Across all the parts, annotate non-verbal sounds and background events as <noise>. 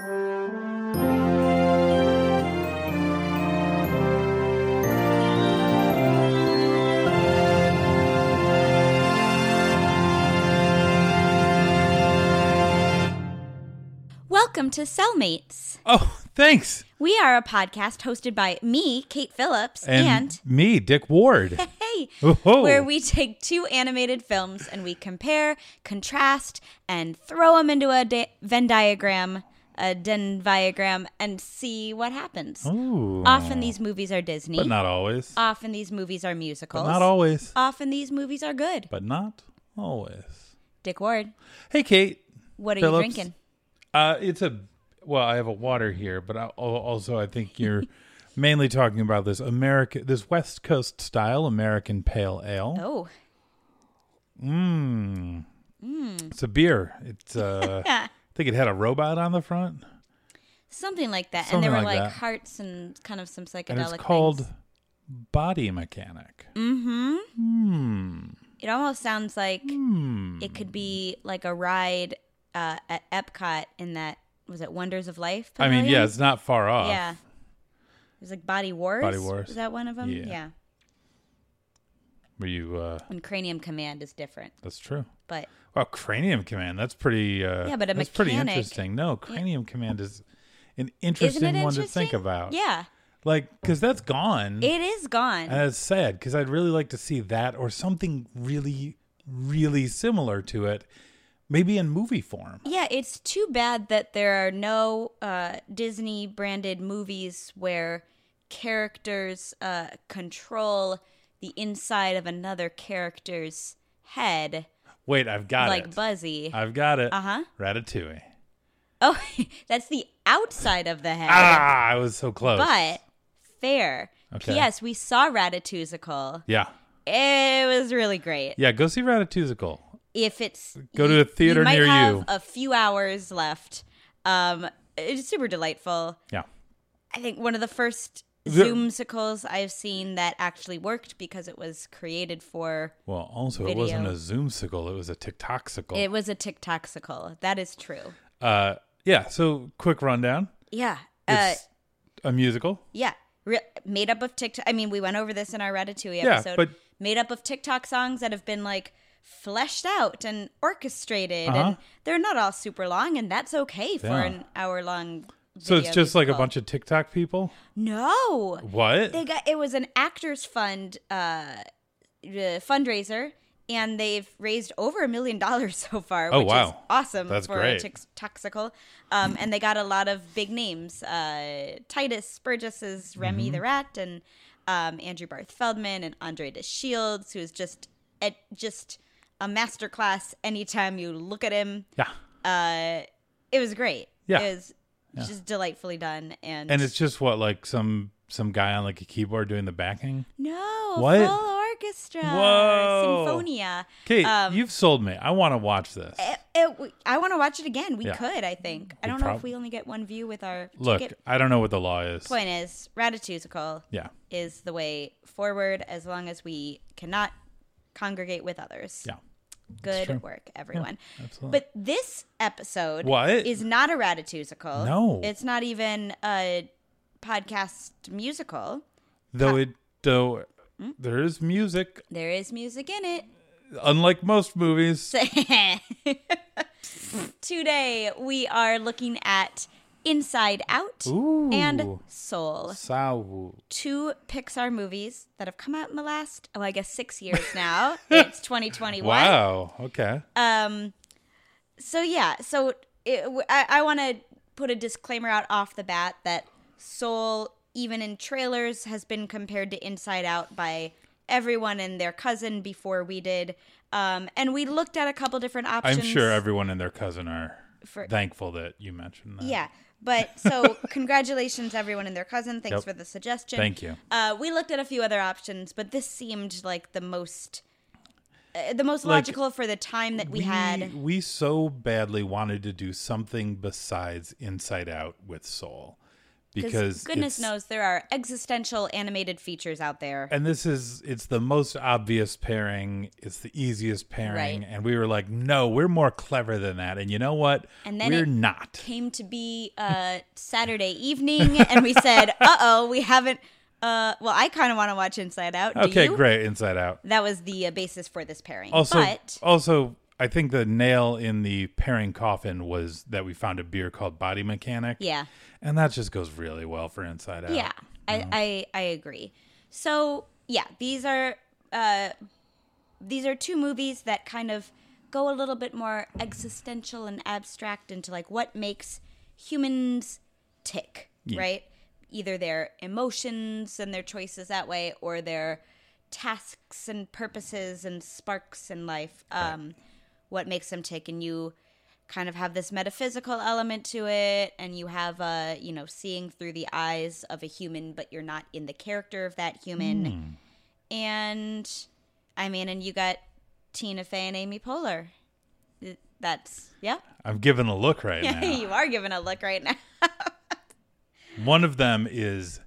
Welcome to Cellmates. Oh, thanks. We are a podcast hosted by me, Kate Phillips, And, and, me, Dick Ward. <laughs> hey, where we take two animated films and we compare, contrast, and throw them into a da- Venn diagram, a Den diagram, and see what happens. Ooh. Often these movies are Disney. But not always. Often these movies are musicals. But not always. Often these movies are good. But not always. Dick Ward, Hey, Kate. what are Phillips. you drinking? Uh, it's a well. I have a water here, but I, also I think you're <laughs> mainly talking about this American, this West Coast style American Pale Ale. Oh, Mmm. It's a beer. It's uh, <laughs> I think it had a robot on the front, something like that. and Something there were like hearts and kind of some psychedelic and it's called things. Body Mechanic. Mm-hmm. Hmm. It almost sounds like Hmm. it could be like a ride uh, at Epcot in that was it Wonders of Life? I mean, yeah, it's not far off. yeah. It was like Body Wars. Body Wars. Is that one of them? Yeah. yeah. Were you? Uh, And Cranium Command is different, that's true. but Well, Cranium Command. That's pretty. Uh, Yeah, but a that's pretty interesting. No, Cranium Command is an interesting one to think about. Yeah, like because that's gone. it is gone. and it's sad because I'd really like to see that or something really, really similar to it, maybe in movie form. Yeah, it's too bad that there are no uh, Disney branded movies where characters uh, control the inside of another character's head, Wait, I've got like it. Like Buzzy. I've got it. Uh huh. Ratatouille. Oh, <laughs> that's the outside of the head. Ah, I was so close. But fair. Okay. P.S. We saw Ratatouille. yeah, It was really great. yeah. Go see Ratatouille. If it's Go to a theater you might near have you. A few hours left. Um, it's super delightful. Yeah. I think one of the first The- Zoomsicles I've seen that actually worked because it was created for. Well, also it wasn't a Zoomsicle; it was a TikToksicle. It was a TikToksicle. That is true. uh, yeah. So, quick rundown. Yeah. Uh, It's a musical. yeah. Re- made up of TikTok. I mean, we went over this in our Ratatouille Yeah, episode. but- made up of TikTok songs that have been like fleshed out and orchestrated, Uh-huh. and they're not all super long, and that's okay for Yeah. an hour long. So it's just like a bunch of TikTok people. No, What? they got it was an actors fund uh, uh fundraiser and they've raised over a million dollars <laughs> so far Oh, which is wow. awesome That's for great. toxical um and they got a lot of big names uh titus burgess is remy Mm-hmm. the rat and um andrew barth feldman and andre de shields who's just at just a masterclass anytime you look at him yeah. uh it was great Yeah. it was just delightfully done and And it's just what like some some guy on like a keyboard doing the backing. No, What? full orchestra. Whoa. Symphonia. Kate, Um, you've sold me. I want to watch this. It, it, I want to watch it again. We Yeah. could, I think. I We don't know prob- if we only get one view with our Look, ticket. I don't know what the law is. Point is, Ratatouille Yeah. is the way forward as long as we cannot congregate with others. Yeah. Good work, everyone. absolutely. But this episode What? is not a Ratatouille. No. It's not even a podcast musical. Though it though Hmm? there is music, There is music in it. unlike most movies. <laughs> Today we are looking at Inside Out Ooh. and Soul, Sawu. two Pixar movies that have come out in the last, oh, I guess six years now. <laughs> it's 2021. Wow. Okay. Um, so yeah, so it, I, I want to put a disclaimer out off the bat that Soul, even in trailers, has been compared to Inside Out by everyone and their cousin before we did. Um, and we looked at a couple different options. I'm sure everyone and their cousin are For- thankful that you mentioned that. Yeah. But so <laughs> congratulations everyone and their cousin. Thanks Yep. for the suggestion. Thank you. Uh, we looked at a few other options, but this seemed like the most uh, the most Like, logical for the time that we, had. we so badly wanted to do something besides Inside Out with Soul because goodness knows there are existential animated features out there. And this is it's the most obvious pairing. It's the easiest pairing, Right. and we were like, no, we're more clever than that. And you know what? And then we're it not. Came to be uh, Saturday evening, and we said, <laughs> "Uh oh, we haven't." Uh, well, I kind of want to watch Inside Out. Do Okay, you? great. Inside Out. That was the uh, basis for this pairing. Also, but also, I think the nail in the pairing coffin was that we found a beer called Body Mechanic. yeah, and that just goes really well for Inside Out. yeah, I, I I agree. So yeah, these are uh, these are two movies that kind of go a little bit more existential and abstract into like what makes humans tick, right? Either their emotions and their choices that way, or their tasks and purposes and sparks in life. Um, What makes them tick, and you kind of have this metaphysical element to it, and you have uh, you know, seeing through the eyes of a human, but you're not in the character of that human. And I mean, and you got Tina Fey and Amy Poehler. That's yeah. I'm giving a look right <laughs> now. you are giving a look right now. <laughs> One of them is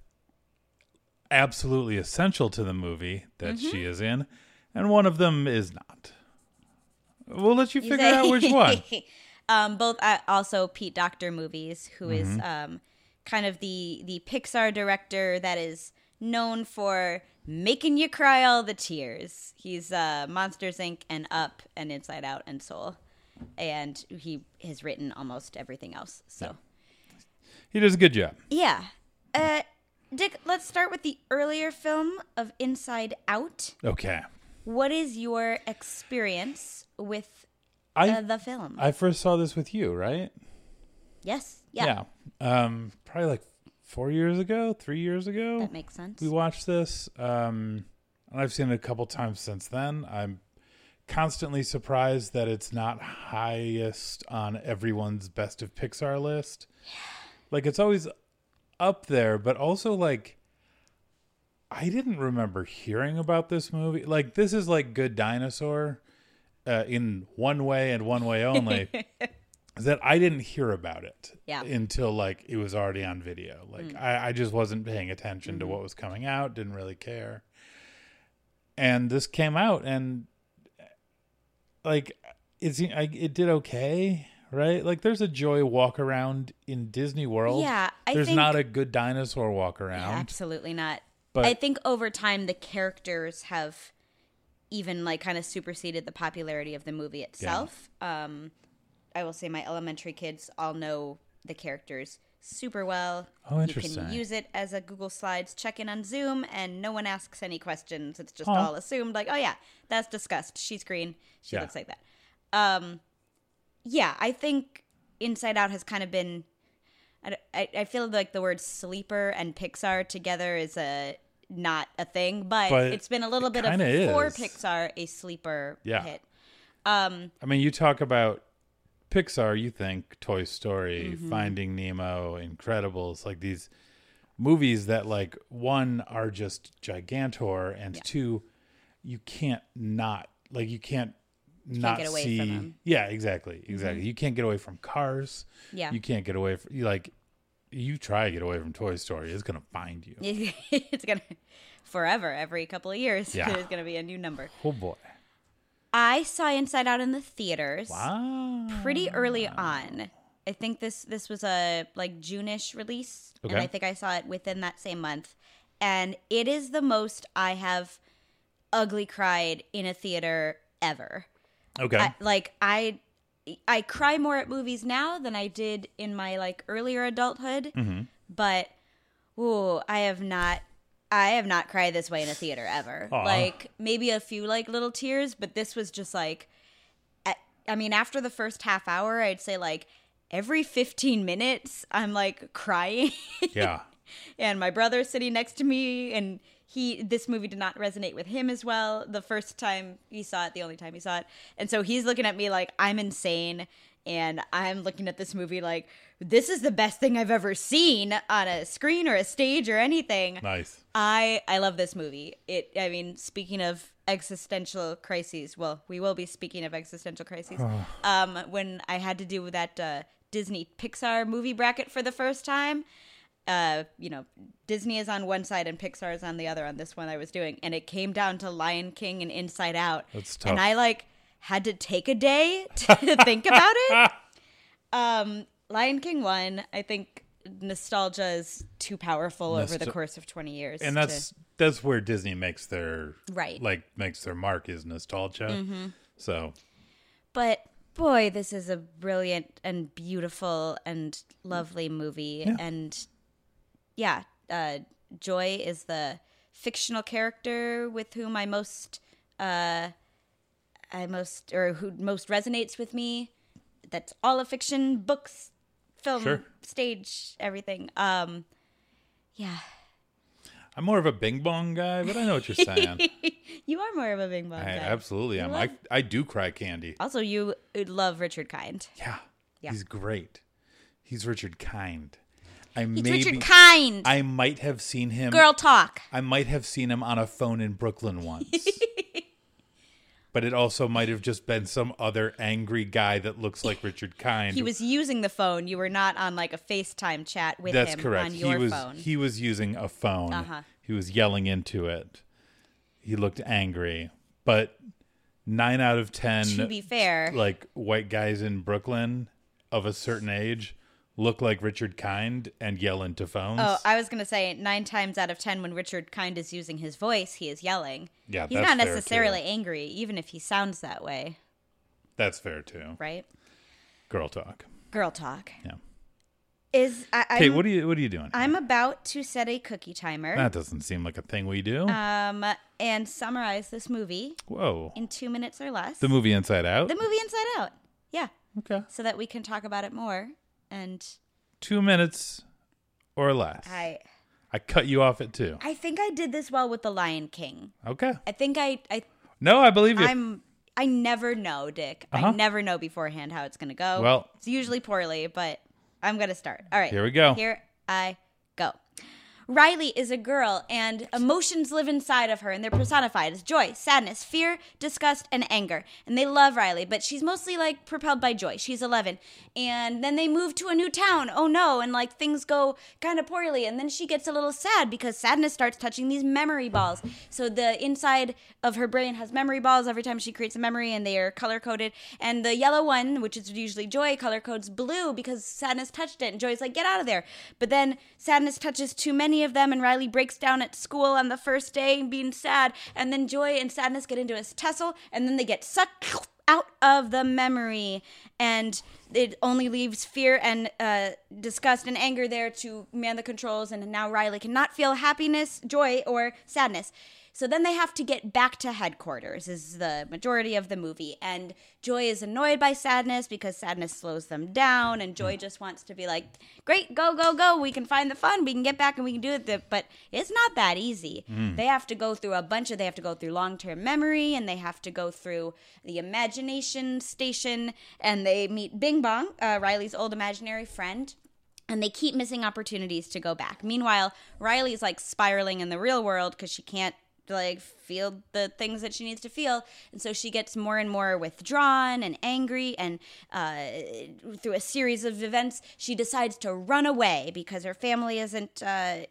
absolutely essential to the movie that Mm-hmm. she is in, and one of them is not. We'll let you You figure say- out which one. <laughs> um, both uh, also Pete Docter movies, who is Mm-hmm. um, kind of the the Pixar director that is known for making you cry all the tears. He's uh, Monsters Inc. and Up and Inside Out and Soul, and he has written almost everything else. So He does a good job. yeah, uh, Dick. Let's start with the earlier film of Inside Out. Okay. What is your experience with I uh, the film? I first saw this with you, right? yes. Yeah. Um, probably like four years ago, three years ago. That makes sense. we watched this. Um, and I've seen it a couple times since then. I'm constantly surprised that it's not highest on everyone's best of Pixar list. Yeah. Like it's always up there, but also like I didn't remember hearing about this movie. Like this is like Good Dinosaur uh, in one way and one way only. is <laughs> that I didn't hear about it Yeah. until like it was already on video. Like I, I just wasn't paying attention to what was coming out, didn't really care. And this came out and like it's I, it did okay, right? Like there's a joy walk around in Disney World. Yeah, I there's think- not a good dinosaur walk around. Absolutely not. But- I think over time the characters have even like kind of superseded the popularity of the movie itself. Um, I will say my elementary kids all know the characters super well. Oh, interesting. You can use it as a Google Slides check-in on Zoom, and no one asks any questions. It's just all assumed. Like, oh yeah, that's discussed. She's green. She Yeah. looks like that. Um, yeah, I think Inside Out has kind of been. I I feel like the word sleeper and Pixar together is a not a thing, but, But it's been a little bit of for is. Pixar a sleeper Yeah. hit. Um, I mean, you talk about Pixar, you think Toy Story, Mm-hmm. Finding Nemo, Incredibles, like these movies that like one are just gigantor and two you can't not like you can't not away see. Mm-hmm. Yeah, exactly. Exactly. You can't get away from cars. Yeah. You can't get away from like you try to get away from Toy Story, it's going to find you. <laughs> it's gonna forever every couple of years. <laughs> Yeah. There's gonna be a new number. Oh boy. I saw Inside Out in the theaters. Wow. pretty early on. I think this this was a like June-ish release, and I think I saw it within that same month. And it is the most I have ugly cried in a theater ever. Okay. I, like I I cry more at movies now than I did in my like earlier adulthood. Mm-hmm. But ooh, I have not I have not cried this way in a theater ever. Aw. Like maybe a few like little tears, but this was just like at, I mean after the first half hour, I'd say like every 15 minutes I'm like crying. yeah. <laughs> and my brother's sitting next to me and he this movie did not resonate with him as well the first time he saw it the only time he saw it and so he's looking at me like i'm insane and i'm looking at this movie like this is the best thing i've ever seen on a screen or a stage or anything Nice. I I love this movie. It I mean, speaking of existential crises, well, we will be speaking of existential crises. <sighs> um, when I had to do that uh, Disney Pixar movie bracket for the first time, uh, you know, Disney is on one side and Pixar is on the other on this one I was doing, and it came down to Lion King and Inside Out, That's and. I like had to take a day to <laughs> think about it. <laughs> Um, Lion King won. I think nostalgia is too powerful over the course of twenty years, and to- that's that's where Disney makes their Right. Mm-hmm. like makes their mark is nostalgia. So But boy, this is a brilliant and beautiful and lovely movie. Yeah. And yeah, uh, Joy is the fictional character with whom I most, uh, I most, or who most resonates with me. That's all a fiction, books, film, Sure. stage, everything. Um, yeah, I'm more of a Bing Bong guy, but I know what you're saying. <laughs> you are more of a Bing Bong I guy. absolutely am. love- I I do cry candy. Also, you would love Richard Kind. Yeah. Yeah. He's great. He's Richard Kind. I It's maybe Richard Kind. I might have seen him Girl talk. I might have seen him on a phone in Brooklyn once. <laughs> but it also might have just been some other angry guy that looks like <laughs> Richard Kind. He was using the phone. You were not on like a FaceTime chat with That's him correct. on your he was phone. he was using a phone. Uh-huh. He was yelling into it. He looked angry. But 9 out of 10 to be fair, like white guys in Brooklyn of a certain age look like Richard Kind and yell into phones. oh, I was gonna say nine times out of ten when Richard Kind is using his voice, he is yelling. Yeah, he's not necessarily angry, even if he sounds that way, That's fair too. right? Girl talk. Girl talk Yeah. is. I, Okay, I'm, what are you what are you doing? I'm about to set a cookie timer. that doesn't seem like a thing we do. um, and summarize this movie Whoa. in two minutes or less. The movie Inside Out? The movie Inside Out. Yeah, okay. so that we can talk about it more. And Two minutes or less. I, I cut you off at two. I think I did this well with the Lion King. Okay. I think I, I No, I believe you. I'm I never know, Dick. I Uh-huh. never know beforehand how it's gonna go. Well- it's usually poorly, but I'm gonna start. All right. Here we go. Here I. Riley is a girl, and emotions live inside of her, and they're personified as joy, sadness, fear, disgust, and anger. And they love Riley, but she's mostly like propelled by joy. She's 11. And then they move to a new town. Oh no. And like things go kind of poorly. And then she gets a little sad because sadness starts touching these memory balls. So the inside of her brain has memory balls every time she creates a memory, and they are color coded. And the yellow one, which is usually joy, color codes blue because sadness touched it. And joy's like, get out of there. But then sadness touches too many of them, and Riley breaks down at school on the first day being sad. And then joy and sadness get into a tussle, and then they get sucked out of the memory. And it only leaves fear and uh, disgust and anger there to man the controls. And now Riley cannot feel happiness, joy, or sadness. So then they have to get back to headquarters, is the majority of the movie. And Joy is annoyed by sadness because sadness slows them down. And Joy just wants to be like, great, go, go, go. We can find the fun. We can get back and we can do it. But it's not that easy. They have to go through a bunch of, they have to go through long term memory and they have to go through the imagination station. And they meet Bing Bong, uh, Riley's old imaginary friend and they keep missing opportunities to go back. Meanwhile, Riley's like spiraling in the real world because she can't like feel the things that she needs to feel, and so she gets more and more withdrawn and angry. And uh, through a series of events, she decides to run away because her family isn't uh,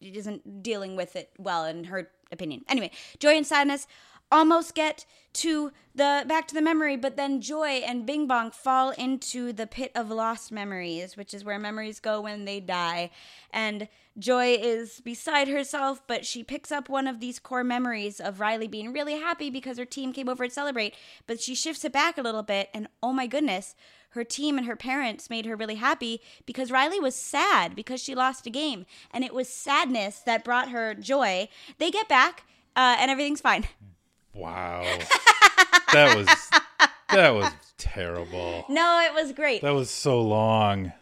isn't dealing with it well, in her opinion. Anyway, joy and sadness almost get to the back to the memory, but then Joy and Bing Bong fall into the pit of lost memories, which is where memories go when they die. And Joy is beside herself, but she picks up one of these core memories of Riley being really happy because her team came over to celebrate, but she shifts it back a little bit, and oh my goodness, her team and her parents made her really happy because Riley was sad because she lost a game, and it was sadness that brought her joy. They get back, uh, and everything's fine. Wow. that was that was terrible. No, it was great. That was so long.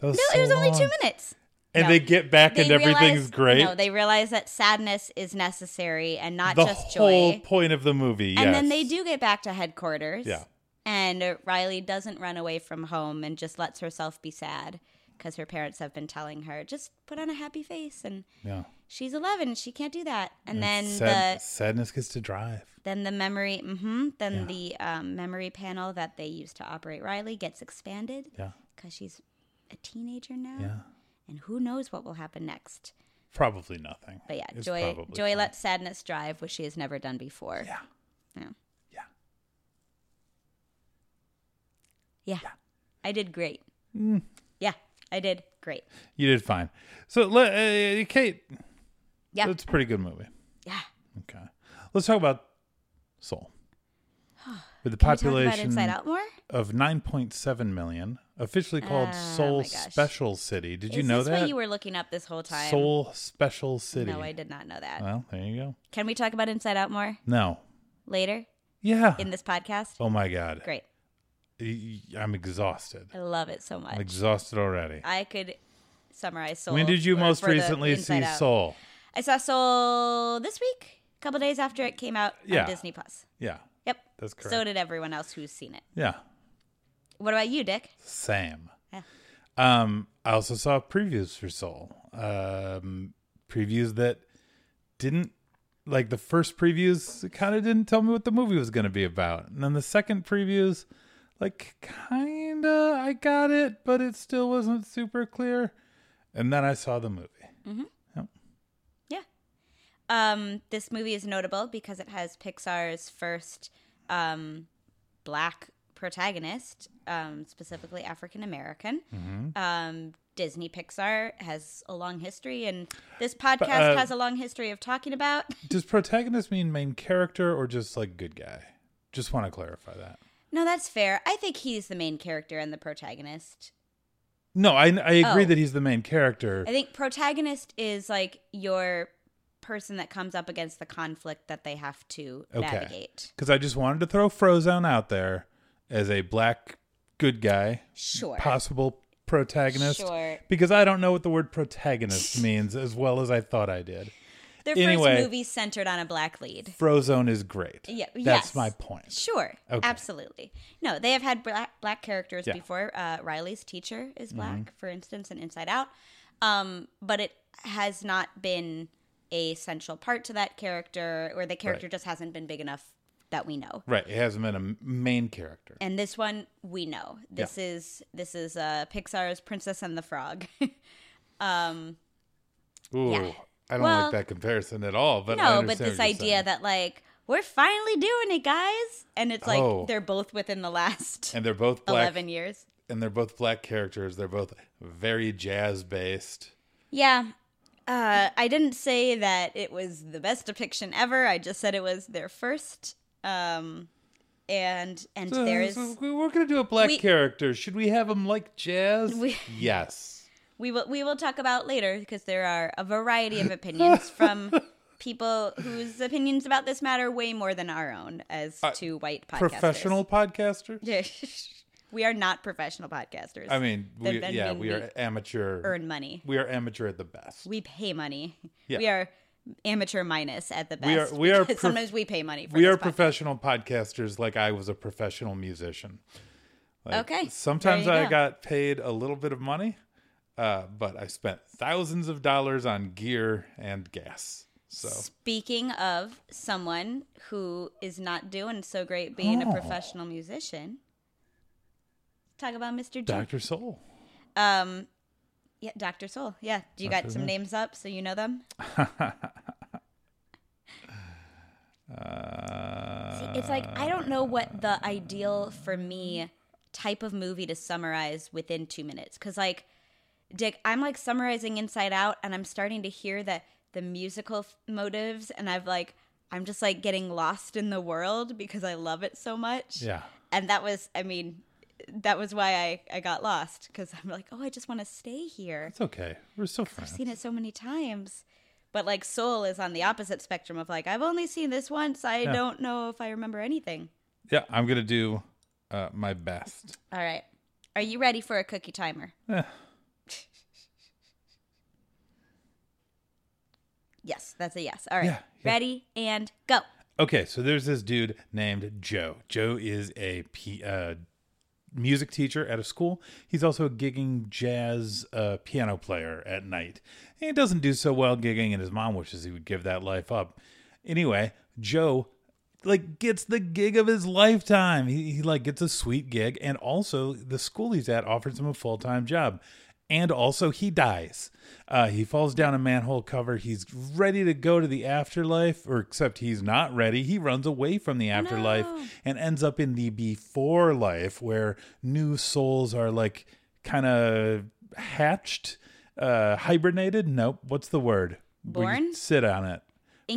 That was No, so it was only two minutes. And No. they get back They and everything's great. No, they realize that sadness is necessary and not the just whole joy. point of the movie. And then they do get back to headquarters. Yeah. And Riley doesn't run away from home and just lets herself be sad because her parents have been telling her just put on a happy face and Yeah. she's 11 she can't do that and then Sad- the sadness gets to drive. then the memory hmm then the um, memory panel that they use to operate Riley gets expanded Yeah. because she's a teenager now Yeah. and who knows what will happen next. Probably nothing. But yeah, It's Joy Joy lets sadness drive, which she has never done before. Yeah. Yeah. Yeah. Yeah. I did great. Mm. I did great. You did fine. So, uh, Kate, Yeah. it's a pretty good movie. Yeah. Okay. Let's talk about Soul. <sighs> With the Can we talk about population Inside Out more? of 9.7 million, officially called Oh, Seoul. Special City. Did you know that? what you were looking up this whole time? Seoul Special City. No, I did not know that. Well, there you go. Can we talk about Inside Out more No. later Yeah. in this podcast? oh my God. Great. I'm exhausted. I love it so much. I'm exhausted already. I could summarize Soul. when did you for- most for recently see Out. Soul? I saw Soul this week, a couple days after it came out Yeah. on Disney Plus. Yeah, Yep. that's correct. So did everyone else who's seen it. yeah, What about you, Dick? Sam. Yeah. Um, I also saw previews for Soul. Um, previews that didn't like the first previews kind of didn't tell me what the movie was going to be about, and then the second previews, like kinda I got it, but it still wasn't super clear. And then I saw the movie. Yeah. Um, this movie is notable because it has Pixar's first um, black protagonist, um, specifically African American. Mm-hmm. Um, Disney Pixar has a long history, and this podcast uh, has a long history of talking about. Does protagonist mean main character or just like good guy? Just want to clarify that. No, that's fair. I think he's the main character and the protagonist. No, I I agree Oh. that he's the main character. I think protagonist is like your person that comes up against the conflict that they have to Okay. navigate. Because I just wanted to throw Frozone out there as a black good guy, Sure. possible protagonist. Sure. Because I don't know what the word protagonist <laughs> means as well as I thought I did. Their Anyway. first movie centered on a black lead. Frozone is great. Yeah, That's yes. my point. Sure, Okay. absolutely. No, they have had black, black characters Yeah. Mm-hmm. before. Uh, Riley's teacher is black, for instance, in Inside Out. Um, but it has not been a central part to that character, or the character Right. just hasn't been big enough that we know. Right. It hasn't been a main character. And this one we know. This is this is uh, Pixar's Princess and the Frog. <laughs> Ooh, yeah. I don't Well, like that comparison at all. But I no, but this idea saying. that like we're finally doing it, guys, and it's like Oh. they're both within the last and they're both black eleven years. and they're both black characters. They're both very jazz based. Yeah. Uh, I didn't say that it was the best depiction ever. I just said it was their first. Um, and and there is we're gonna do a black we- character. Should we have him like jazz? We- yes. We will we will talk about later because there are a variety of opinions <laughs> from people whose opinions about this matter way more than our own as uh, two white podcasters. Professional podcasters. <laughs> we are not professional podcasters. I mean, we, Then- then yeah, mean we are amateur. earn money. We are amateur at the best. We pay money. Yeah. We are amateur minus at the best. We are- we are prof- sometimes we pay money. For we this are podcast. professional podcasters, like I was a professional musician. Like, Okay, Sometimes I go. got paid a little bit of money, uh, but I spent thousands of dollars on gear and gas. So Speaking of someone who is not doing so great being Oh. a professional musician, talk about Mr. Doctor Soul. Um, yeah, Dr. Soul. Yeah, do you got some name. names up so you know them? <laughs> Uh, See, it's like I don't know what the ideal for me type of movie to summarize within two minutes. Cause like, Dick, I'm like summarizing Inside Out, and I'm starting to hear that the musical f- motives, and I've like, I'm just like getting lost in the world because I love it so much. yeah. And that was, I mean, that was why I I got lost because I'm like, oh, I just want to stay here. It's okay. We're still I've seen it so many times. But like Soul is on the opposite spectrum of like I've only seen this once. I Yeah. don't know if I remember anything. Yeah, I'm gonna do uh, my best. All right. Are you ready for a cookie timer? Eh. Yes, that's a yes. All right. Yeah, yeah. Ready and go. Okay, so there's this dude named Joe. Joe is a P, uh, music teacher at a school. He's also a gigging jazz uh, piano player at night. And he doesn't do so well gigging, and his mom wishes he would give that life up. Anyway, Joe like gets the gig of his lifetime. He, he like gets a sweet gig, and also the school he's at offers him a full time job. And also he dies. Uh, he falls down a manhole cover. He's ready to go to the afterlife, or except he's not ready. He runs away from the afterlife No. and ends up in the before life where new souls are like kind of hatched, uh, hibernated. Nope. What's the word? Born? sit on it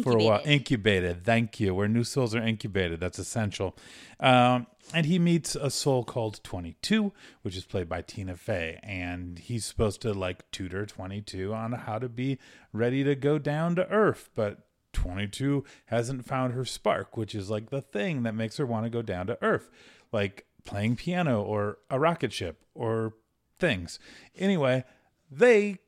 for a while. Incubated. Incubated. Thank you. Where new souls are incubated. That's essential. Um, and he meets a soul called 22, which is played by Tina Fey. And he's supposed to like tutor 22 on how to be ready to go down to Earth. But 22 hasn't found her spark, which is like the thing that makes her want to go down to Earth, like playing piano or a rocket ship or things. Anyway, they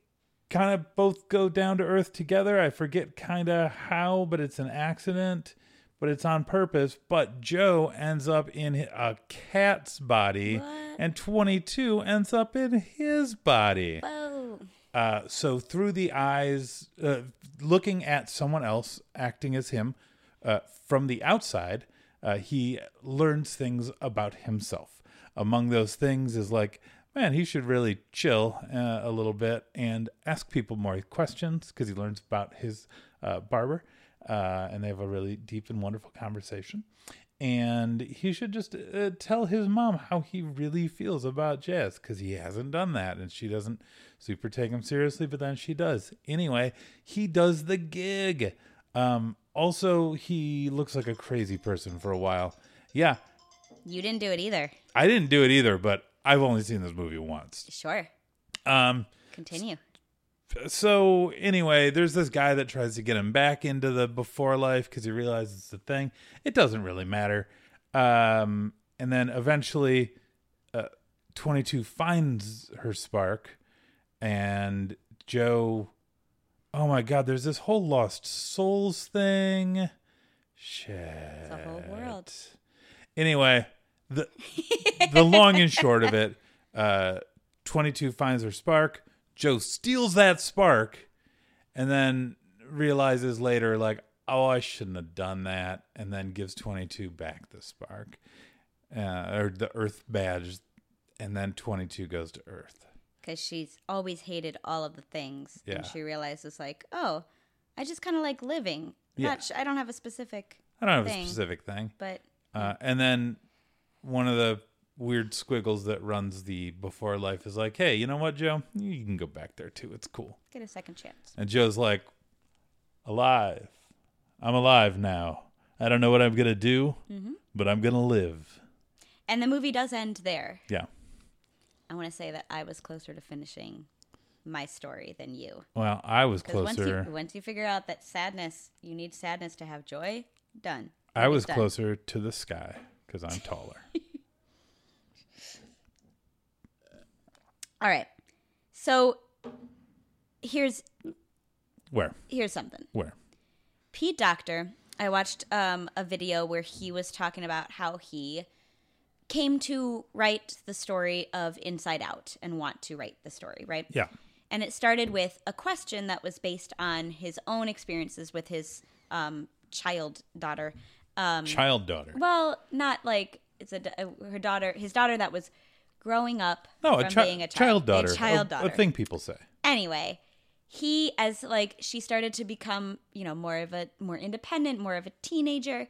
kind of both go down to earth together. I forget kind of how, but it's an accident, but it's on purpose. But Joe ends up in a cat's body, What? and 22 ends up in his body. Whoa. Uh, so through the eyes, uh, looking at someone else acting as him uh, from the outside, uh, he learns things about himself. Among those things is like, man, he should really chill uh, a little bit and ask people more questions because he learns about his uh, barber, uh, and they have a really deep and wonderful conversation. And he should just uh, tell his mom how he really feels about jazz because he hasn't done that, and she doesn't super take him seriously, but then she does. Anyway, he does the gig. Um, also, he looks like a crazy person for a while. Yeah, You didn't do it either. I didn't do it either, but I've only seen this movie once. Sure. Um, Continue. so anyway, there's this guy that tries to get him back into the before life because he realizes it's a thing. It doesn't really matter. Um, and then eventually, uh, 22 finds her spark, and Joe. Oh my God! There's this whole lost souls thing. Shit. It's a whole world. Anyway, the the long and short of it, uh, 22 finds her spark. Joe steals that spark and then realizes later, like, oh, I shouldn't have done that. And then gives 22 back the spark uh, or the Earth badge. And then 22 goes to Earth. Because she's always hated all of the things. Yeah. And she realizes, like, oh, I just kind of like living. Yeah. Sh- I don't have a specific, I don't have Thing. a specific thing. but Uh, and then one of the weird squiggles that runs the before life is like, hey, you know what, Joe? You can go back there too. It's cool. get a second chance. And Joe's like, alive. I'm alive now. I don't know what I'm going to do, mm-hmm. but I'm going to live. And the movie does end there. Yeah. I want to say that I was closer to finishing my story than you. Well, I was Because once you closer. once you figure out that sadness, you need sadness to have joy. Done. I was done. closer to the sky because I'm taller. <laughs> All right. So here's Where? here's something. Where? Pete Docter, I watched um, a video where he was talking about how he came to write the story of Inside Out and want to write the story, right? Yeah. And it started with a question that was based on his own experiences with his um, child daughter. Um, Child daughter. well, not like it's a, a- her daughter, his daughter that was growing up No, from a, chi- being a child child, daughter. a child daughter. A thing people say. anyway he as like she started to become you know more of a more independent more of a teenager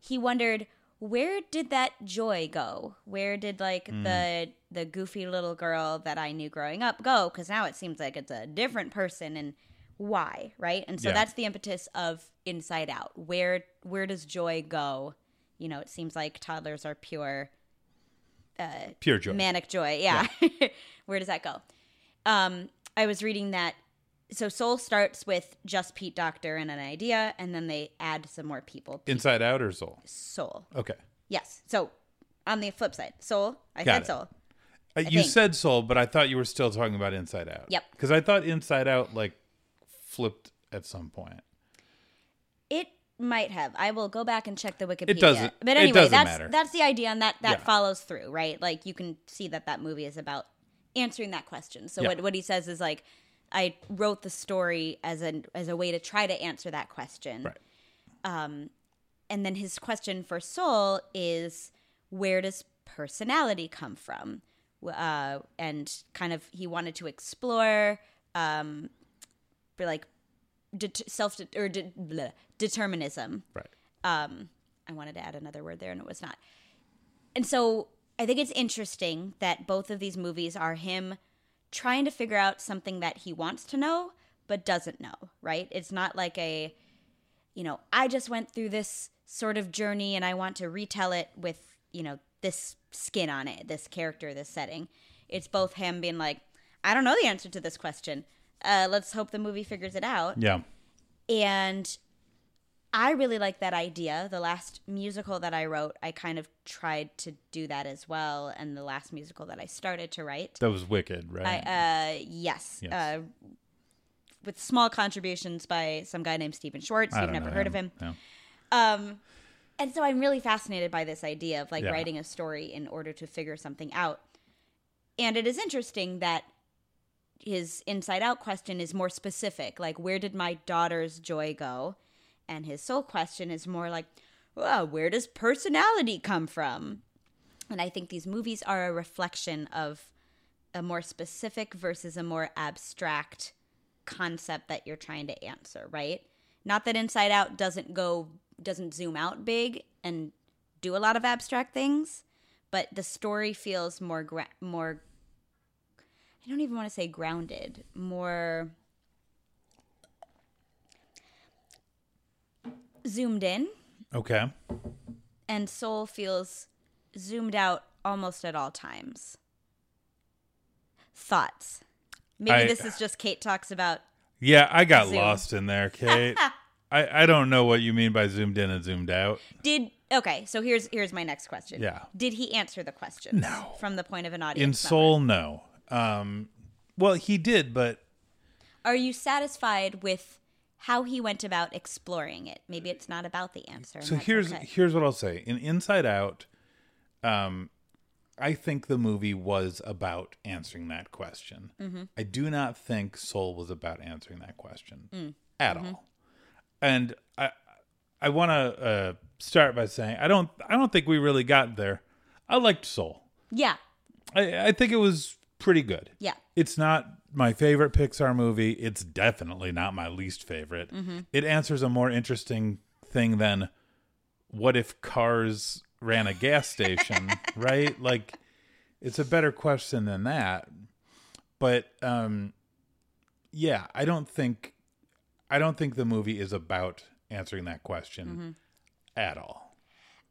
he wondered where did that joy go where did like Hmm. the the goofy little girl that i knew growing up go because now it seems like it's a different person and why right and so Yeah. that's the impetus of inside out where where does joy go you know it seems like toddlers are pure uh Pure joy. manic joy yeah, <laughs> where does that go um i was reading that so soul starts with just pete docter and an idea and then they add some more people Inside out or soul? soul Okay. yes so on the flip side soul i Got said it. soul Uh, you think. said soul, but I thought you were still talking about inside out. Yep. Because I thought inside out like flipped at some point. it might have i will go back and check the wikipedia It doesn't- but anyway doesn't that's matter. that's the idea and that that Yeah. follows through right like you can see that that movie is about answering that question so Yeah. what, what he says is like i wrote the story as a as a way to try to answer that question Right. and then his question for soul is where does personality come from uh, and kind of he wanted to explore um, like det- self or de- bleh, determinism. Right. Um, I wanted to add another word there, and it was not. And so I think it's interesting that both of these movies are him trying to figure out something that he wants to know but doesn't know. Right? It's not like a, you know, I just went through this sort of journey and I want to retell it with you know this skin on it, this character, this setting. It's both him being like, I don't know the answer to this question. Uh, let's hope the movie figures it out. Yeah. And I really like that idea. The last musical that I wrote, I kind of tried to do that as well. And the last musical that I started to write, That was wicked, I, right? uh, yes, Yes. Uh, with small contributions by some guy named Stephen Schwartz. I You've never know heard of him. No. Um, and so I'm really fascinated by this idea of like Yeah. writing a story in order to figure something out. And it is interesting that his inside out question is more specific, like where did my daughter's joy go? And his soul question is more like, well, where does personality come from? And I think these movies are a reflection of a more specific versus a more abstract concept that you're trying to answer, right? Not that Inside Out doesn't go doesn't zoom out big and do a lot of abstract things, but the story feels more gra- more I don't even want to say grounded, more zoomed in Okay. and Soul feels zoomed out almost at all times. Thoughts? Maybe I- this is just Kate talks about. Yeah, I got Zoom. lost in there, <laughs> Kate. I, I don't know what you mean by zoomed in and zoomed out. Did okay? So here's here's my next question. Yeah. Did he answer the question? No. From the point of an audience. In member? Soul, no. Um, well, he did, but Are you satisfied with how he went about exploring it? Maybe it's not about the answer. so here's okay. here's what I'll say. In Inside Out, um, I think the movie was about answering that question. Mm-hmm. I do not think Soul was about answering that question Mm. at Mm-hmm. all. And I I want to uh, start by saying I don't I don't think we really got there. I liked Soul. yeah, I, I think it was pretty good. yeah, It's not my favorite Pixar movie. It's definitely not my least favorite. Mm-hmm. It answers a more interesting thing than what if cars ran a gas station, <laughs> right? Like it's a better question than that. But um yeah, I don't think I don't think the movie is about answering that question Mm-hmm. at all.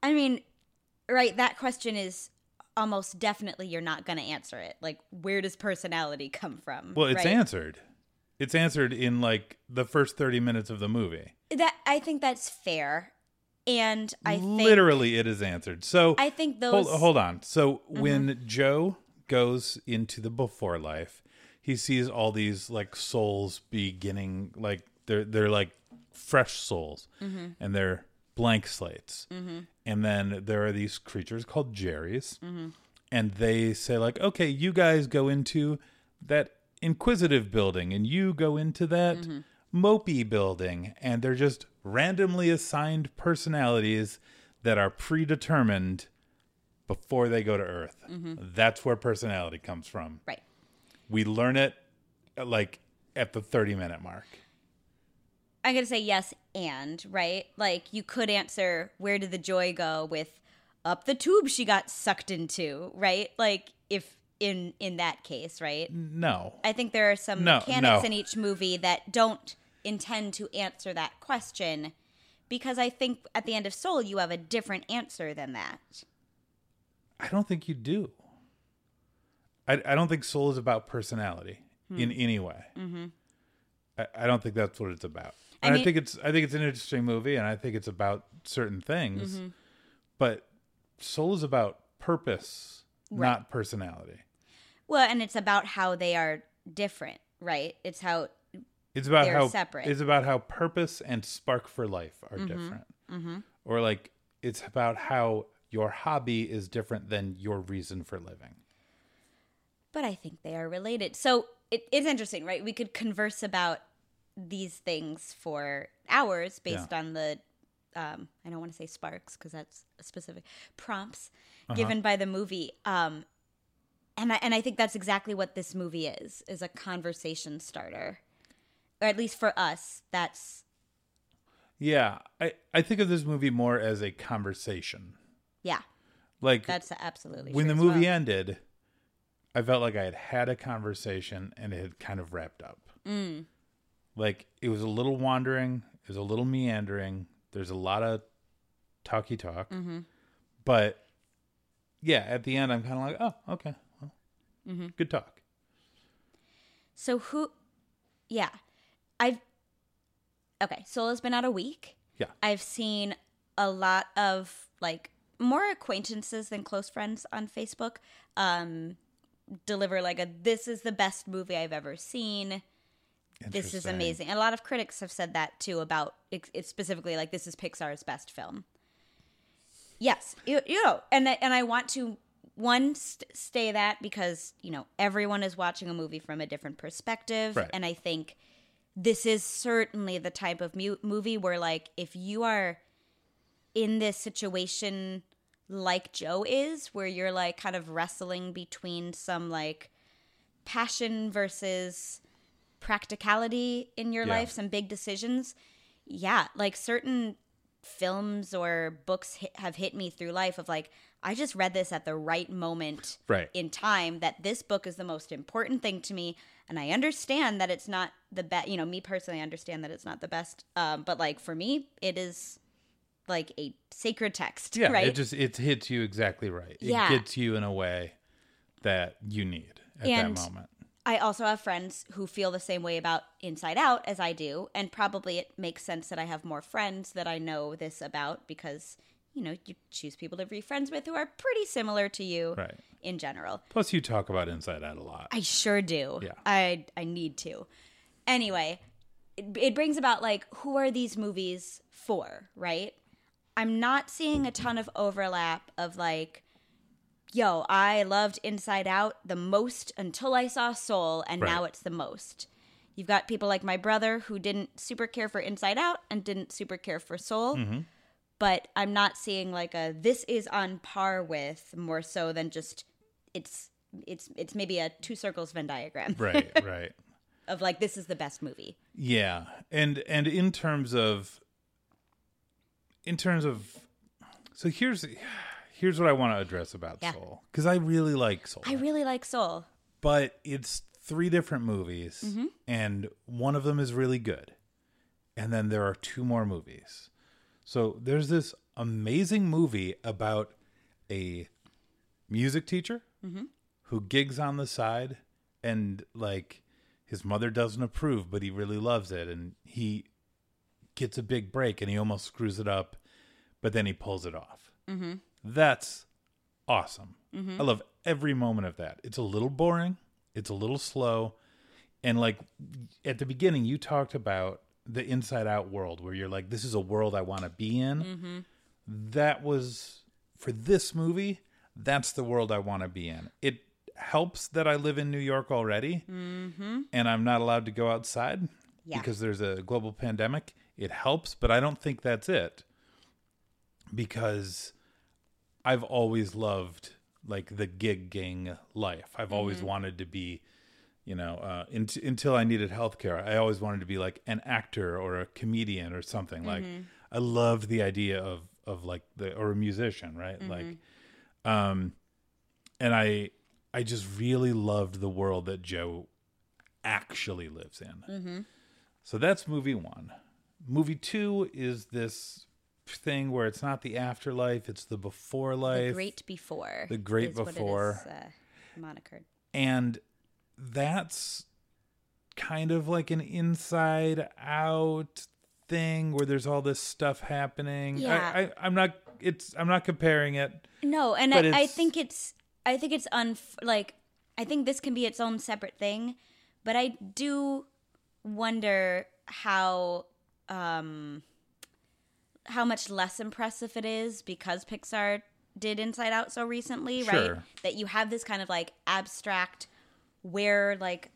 I mean, right? That question is almost definitely you're not going to answer it. Like, where does personality come from? Well, it's right? answered. It's answered in like the first 30 minutes of the movie. That I think that's fair, and I think Literally, it is answered. So I think those. hold, hold on. So mm-hmm. when Joe goes into the before life, he sees all these like souls beginning, like they're they're like fresh souls, mm-hmm. and they're blank slates. Mm-hmm. And then there are these creatures called Jerry's, mm-hmm. and they say like, okay, you guys go into that inquisitive building, and you go into that mm-hmm. mopey building, and they're just randomly assigned personalities that are predetermined before they go to Earth. That's where personality comes from. Right. We learn it like at the 30 minute mark. I'm gonna say yes and right. Like you could answer where did the joy go with up the tube she got sucked into, right? Like if in in that case, right? No. I think there are some No, mechanics no. in each movie that don't intend to answer that question because I think at the end of Soul you have a different answer than that. I don't think you do. I, I don't think Soul is about personality Hmm. in any way. Mm-hmm. I, I don't think that's what it's about. I And I, think it's I think it's an interesting movie, and I think it's about certain things. Mm-hmm. But Soul is about purpose, Right. not personality. Well, and it's about how they are different, right? It's how It's about how separate. it's about how purpose and spark for life are Mm-hmm. different, or like it's about how your hobby is different than your reason for living. but I think they are related. So it is interesting, right? We could converse about these things for hours based Yeah. on the, um, I don't want to say sparks because that's a specific prompts Uh-huh. given by the movie. Um, and I, and I think that's exactly what this movie is is a conversation starter or at least for us that's Yeah, I I think of this movie more as a conversation. yeah Like that's absolutely when the movie well. ended, I felt like I had had a conversation and it had kind of wrapped up. Mm. Like it was a little wandering, it was a little meandering. There's a lot of talky talk, Mm-hmm. but yeah, at the end, I'm kind of like, oh, okay, well, Mm-hmm. good talk. so who yeah i've okay soul has been out a week Yeah, i've seen a lot of like more acquaintances than close friends on facebook um deliver like a this is the best movie i've ever seen this is amazing. And a lot of critics have said that too about it, it's specifically like this is Pixar's best film. Yes, you, you know, and I- and I want to one st- stay that because you know everyone is watching a movie from a different perspective, Right. and I think this is certainly the type of mu- movie where like if you are in this situation like Joe is, where you're like kind of wrestling between some like passion versus practicality in your Yeah. life, some big decisions. Yeah, like certain films or books hit, have hit me through life of like I just read this at the right moment Right. in time that this book is the most important thing to me and I understand that it's not the best, you know, me personally I understand that it's not the best um but like for me it is like a sacred text, yeah. right? It just it hits you exactly right. It Yeah. gets you in a way that you need at And- that moment. I also have friends who feel the same way about Inside Out as I do, and probably it makes sense that I have more friends that I know this about because you know you choose people to be friends with who are pretty similar to you Right. in general. Plus, you talk about Inside Out a lot. I sure do. Yeah. I I need to. Anyway, it, it brings about like who are these movies for, right? I'm not seeing a ton of overlap of like yo, I loved Inside Out the most until I saw Soul and Right. now it's the most. You've got people like my brother who didn't super care for Inside Out and didn't super care for Soul. Mm-hmm. But I'm not seeing like a this is on par with more so than just it's it's it's maybe a two circles Venn diagram right. <laughs> Right. of like this is the best movie. Yeah, and and in terms of in terms of so here's here's what I want to address about Yeah. Soul because I really like Soul, I really like Soul. but it's three different movies, Mm-hmm. and one of them is really good, and then there are two more movies. So there's this amazing movie about a music teacher Mm-hmm. who gigs on the side and like his mother doesn't approve but he really loves it and he gets a big break and he almost screws it up but then he pulls it off mm-hmm. That's awesome. Mm-hmm. I love every moment of that. It's a little boring. It's a little slow. And like at the beginning you talked about the inside out world where you're like this is a world i want to be in. Mm-hmm. That was for this movie that's the world i want to be in. It helps that i live in new york already. Mm-hmm. And i'm not allowed to go outside Yeah. because there's a global pandemic. It helps but i don't think that's it. Because i've always loved like the gigging life. I've always wanted to be you know uh, in, until i needed healthcare i always wanted to be like an actor or a comedian or something like i loved the idea of of like the or a musician right? Like um and i i just really loved the world that joe actually lives in. So that's movie one. Movie two is this thing where it's not the afterlife it's the before life The Great Before. The Great Before. is, uh, monikered. and that's kind of like an inside out thing where there's all this stuff happening Yeah. I, i'm not it's i'm not comparing it No, and I, I think it's I think it's un like I think this can be its own separate thing, but I do wonder how um how much less impressive it is because Pixar did Inside Out so recently, right? That you have this kind of like abstract where like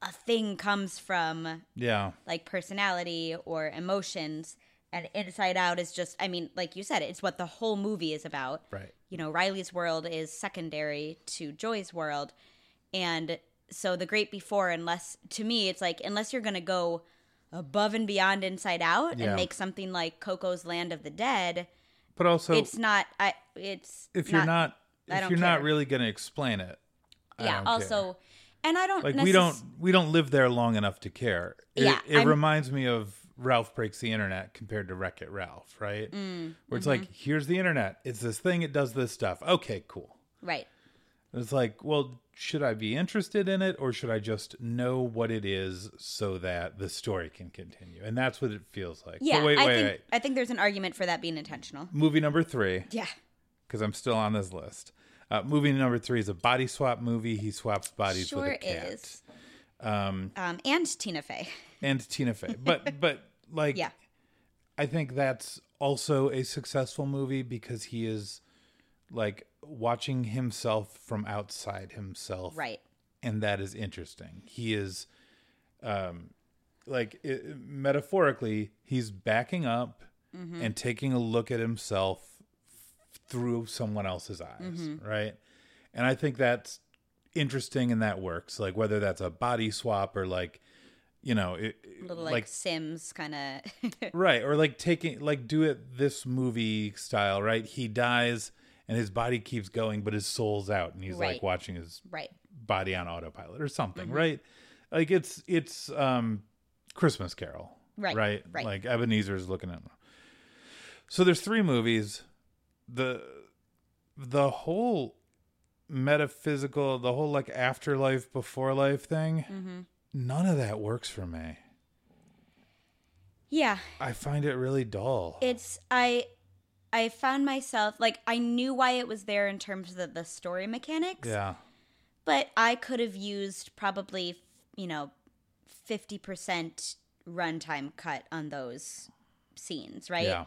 a thing comes from yeah like personality or emotions and Inside Out is just I mean, like you said, it's what the whole movie is about. Right. You know, Riley's world is secondary to Joy's world. And so the great before unless to me it's like unless you're going to go above and beyond Inside Out Yeah. and make something like Coco's Land of the Dead, But also, it's not I it's if you're not, if don't you're not really going to explain it, yeah, don't care. also and I don't like necess- we don't we don't live there long enough to care. It, Yeah, it I'm- reminds me of Ralph breaks the internet compared to Wreck It Ralph, right? Mm, Where it's mm-hmm. like, here's the internet. It's this thing. It does this stuff. Okay, cool. right. It's like, well, should I be interested in it or should I just know what it is so that the story can continue? And that's what it feels like. Yeah, But wait, I wait, think wait. I think there's an argument for that being intentional. Movie number three, Yeah. because I'm still on this list. Uh, movie number three is a body swap movie. He swaps bodies Sure with a cat. is. Um, and Tina Fey. <laughs> and Tina Fey. But but like Yeah. I think that's also a successful movie because he is like watching himself from outside himself. Right. And that is interesting. He is um like it, metaphorically he's backing up Mm-hmm. and taking a look at himself through someone else's eyes, Mm-hmm. right? And I think that's interesting and that works. Like whether that's a body swap or like you know, it, A little like, like Sims kind of. <laughs> right or like taking like do it this movie style right he dies and his body keeps going but his soul's out and he's like watching his right. body on autopilot or something Mm-hmm. right like it's it's um christmas carol Right, right right. like ebenezer's looking at Him. so there's three movies the the whole metaphysical the whole like afterlife before life thing Mm-hmm. none of that works for me Yeah. i find it really dull It's I I found myself like I knew why it was there in terms of the, story mechanics. yeah But I could have used probably, you know, 50% runtime cut on those scenes, right? Yeah.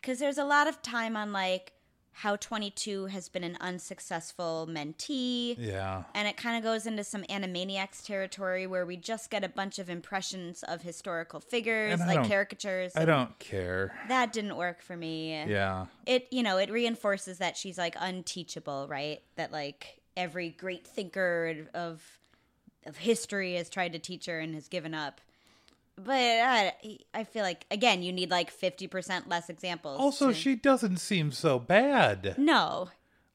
Because there's a lot of time on like how 22 has been an unsuccessful mentee. Yeah. And it kind of goes into some Animaniacs territory where we just get a bunch of impressions of historical figures, like caricatures. I don't care. That didn't work for me. Yeah. It, you know, it reinforces that she's like unteachable, right? That like every great thinker of of history has tried to teach her and has given up. But I, I feel like again, you need like fifty percent less examples. Also, to- she doesn't seem so bad. no,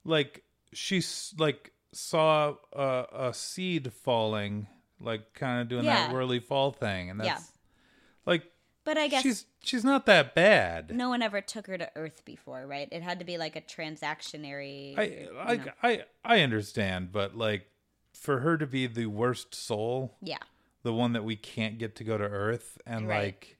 Like she's like saw a, a seed falling, like kind of doing that whirly fall thing, and that's Yeah. like but I guess she's she's not that bad. no one ever took her to Earth before, right? It had to be like a transactionary. I you I, know. I I understand, but like for her to be the worst soul, yeah, the one that we can't get to go to Earth, and Right. like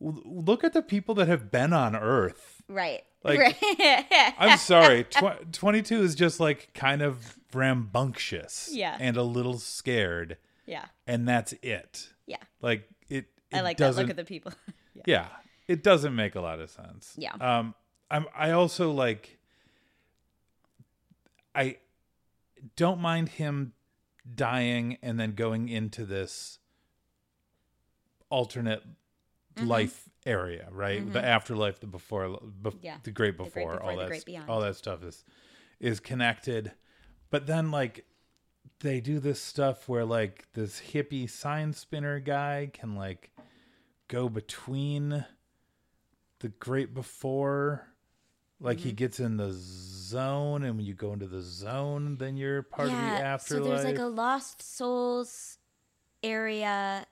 w- look at the people that have been on Earth. right. Like, right. <laughs> I'm sorry. Tw- 22 is just like kind of rambunctious Yeah. and a little scared, yeah, and that's it. yeah. Like it, it I like that. Look at the people. <laughs> yeah. yeah, it doesn't make a lot of sense. Yeah. Um, I'm. I also like. I don't mind him dying and then going into this alternate Mm-hmm. life area, right? The afterlife, the before, bef- Yeah. the great great before, before, all the that, great all that stuff is is connected. But then, like, they do this stuff where like this hippie sign spinner guy can like go between the great before. Like Mm-hmm. he gets in the zone, and when you go into the zone, then you're part of the afterlife. So there's like a lost souls area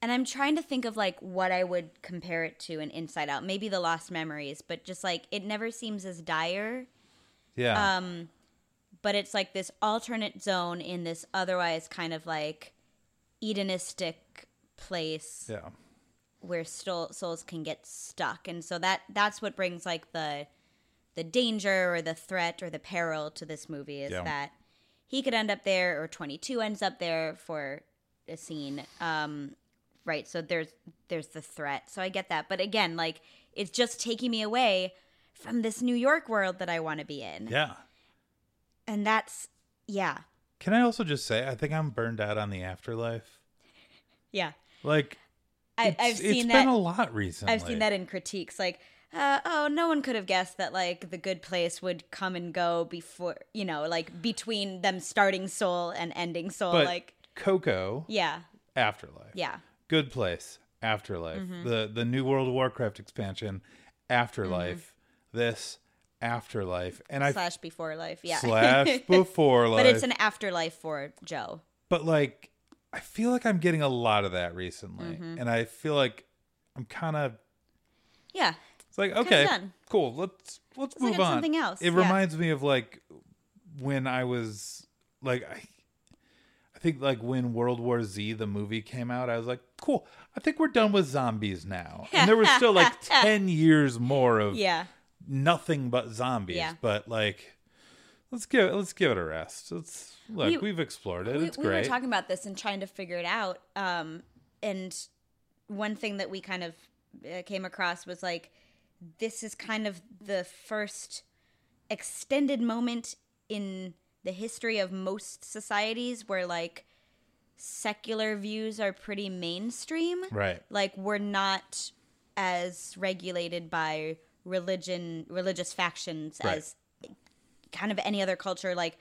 and I'm trying to think of like what I would compare it to in Inside Out. Maybe the lost memories, but just like it never seems as dire. yeah, Um but it's like this alternate zone in this otherwise kind of like Edenistic place yeah, where stol- souls can get stuck. And so that that's what brings like the the danger or the threat or the peril to this movie is Yeah. that he could end up there or 22 ends up there for a scene. Um right. So there's there's the threat. So i get that. But again like it's just taking me away from this new york world that i want to be in. Yeah. and that's yeah. Can I also just say, I think I'm burned out on the afterlife. yeah. Like, I, It's- I've seen it's that. been a lot recently. I've seen that in critiques, like, uh, oh, no one could have guessed that like the good place would come and go before, you know, like between them starting Soul and ending Soul. But like, Coco, yeah, Afterlife. yeah, Good Place, Afterlife. Mm-hmm. The the new World of Warcraft expansion, Afterlife. This Afterlife, and I Mm-hmm. slash before life, yeah, slash <laughs> before life. but it's an afterlife for Joe. but like I feel like I'm getting a lot of that recently, Mm-hmm. and I feel like I'm kind of Yeah, it's like okay, cool. Let's let's like move it's on. something else, It yeah. reminds me of like when I was like I. I think like when World War Z the movie came out, I was like, "Cool, I think we're done with zombies now." <laughs> And there was still like ten years more of yeah, nothing but zombies. Yeah. But like, let's give it, let's give it a rest. Let's look. We- We, have explored it. we, it's we were talking about this and trying to figure it out. Um, and one thing that we kind of uh, came across was like, this is kind of the first extended moment in the history of most societies where like secular views are pretty mainstream. right. Like we're not as regulated by religion, religious factions Right. as kind of any other culture. Like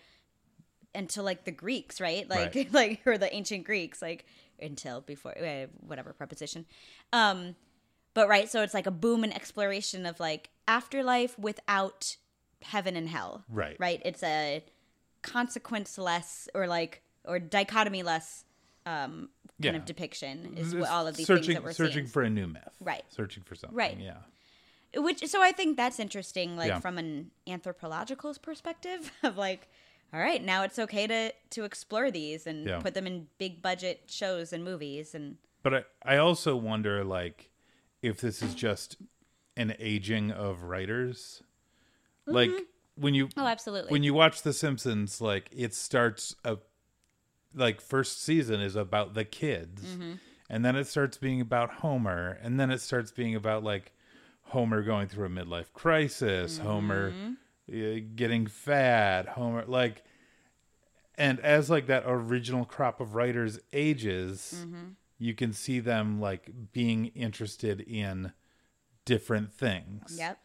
until like the Greeks, right? Like Right. <laughs> like or the ancient Greeks, like until before uh, whatever preposition. Um, but right, so it's like a boom and exploration of like afterlife without heaven and hell. Right. Right. It's a consequence less or like or dichotomy less um kind Yeah. of depiction is It's all of these searching, things that we're searching seeing. for a new myth. Right. Searching for something. Right. Yeah. Which so I think that's interesting, like Yeah. from an anthropological perspective <laughs> of like, all right, now it's okay to to explore these and Yeah. put them in big budget shows and movies and But I, I also wonder like if this is just an aging of writers. Like when you oh, absolutely, when you watch The Simpsons, like it starts a like first season is about the kids, Mm-hmm. and then it starts being about Homer, and then it starts being about like Homer going through a midlife crisis, Homer Mm-hmm. uh, getting fat, Homer like, and as like that original crop of writers ages, Mm-hmm. you can see them like being interested in different things yep,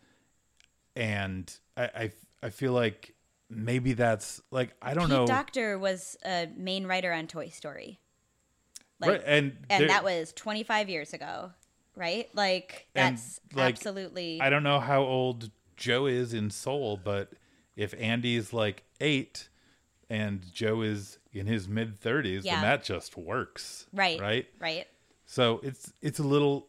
and I, I I feel like maybe that's like I don't Pete know, Docter was a main writer on Toy Story, like, right? And and there- that was 25 years ago, right? Like And, that's like, absolutely I don't know how old Joe is in Soul, but if Andy's like eight and Joe is in his mid thirties, Yeah. then that just works, right, Right. right. So it's it's a little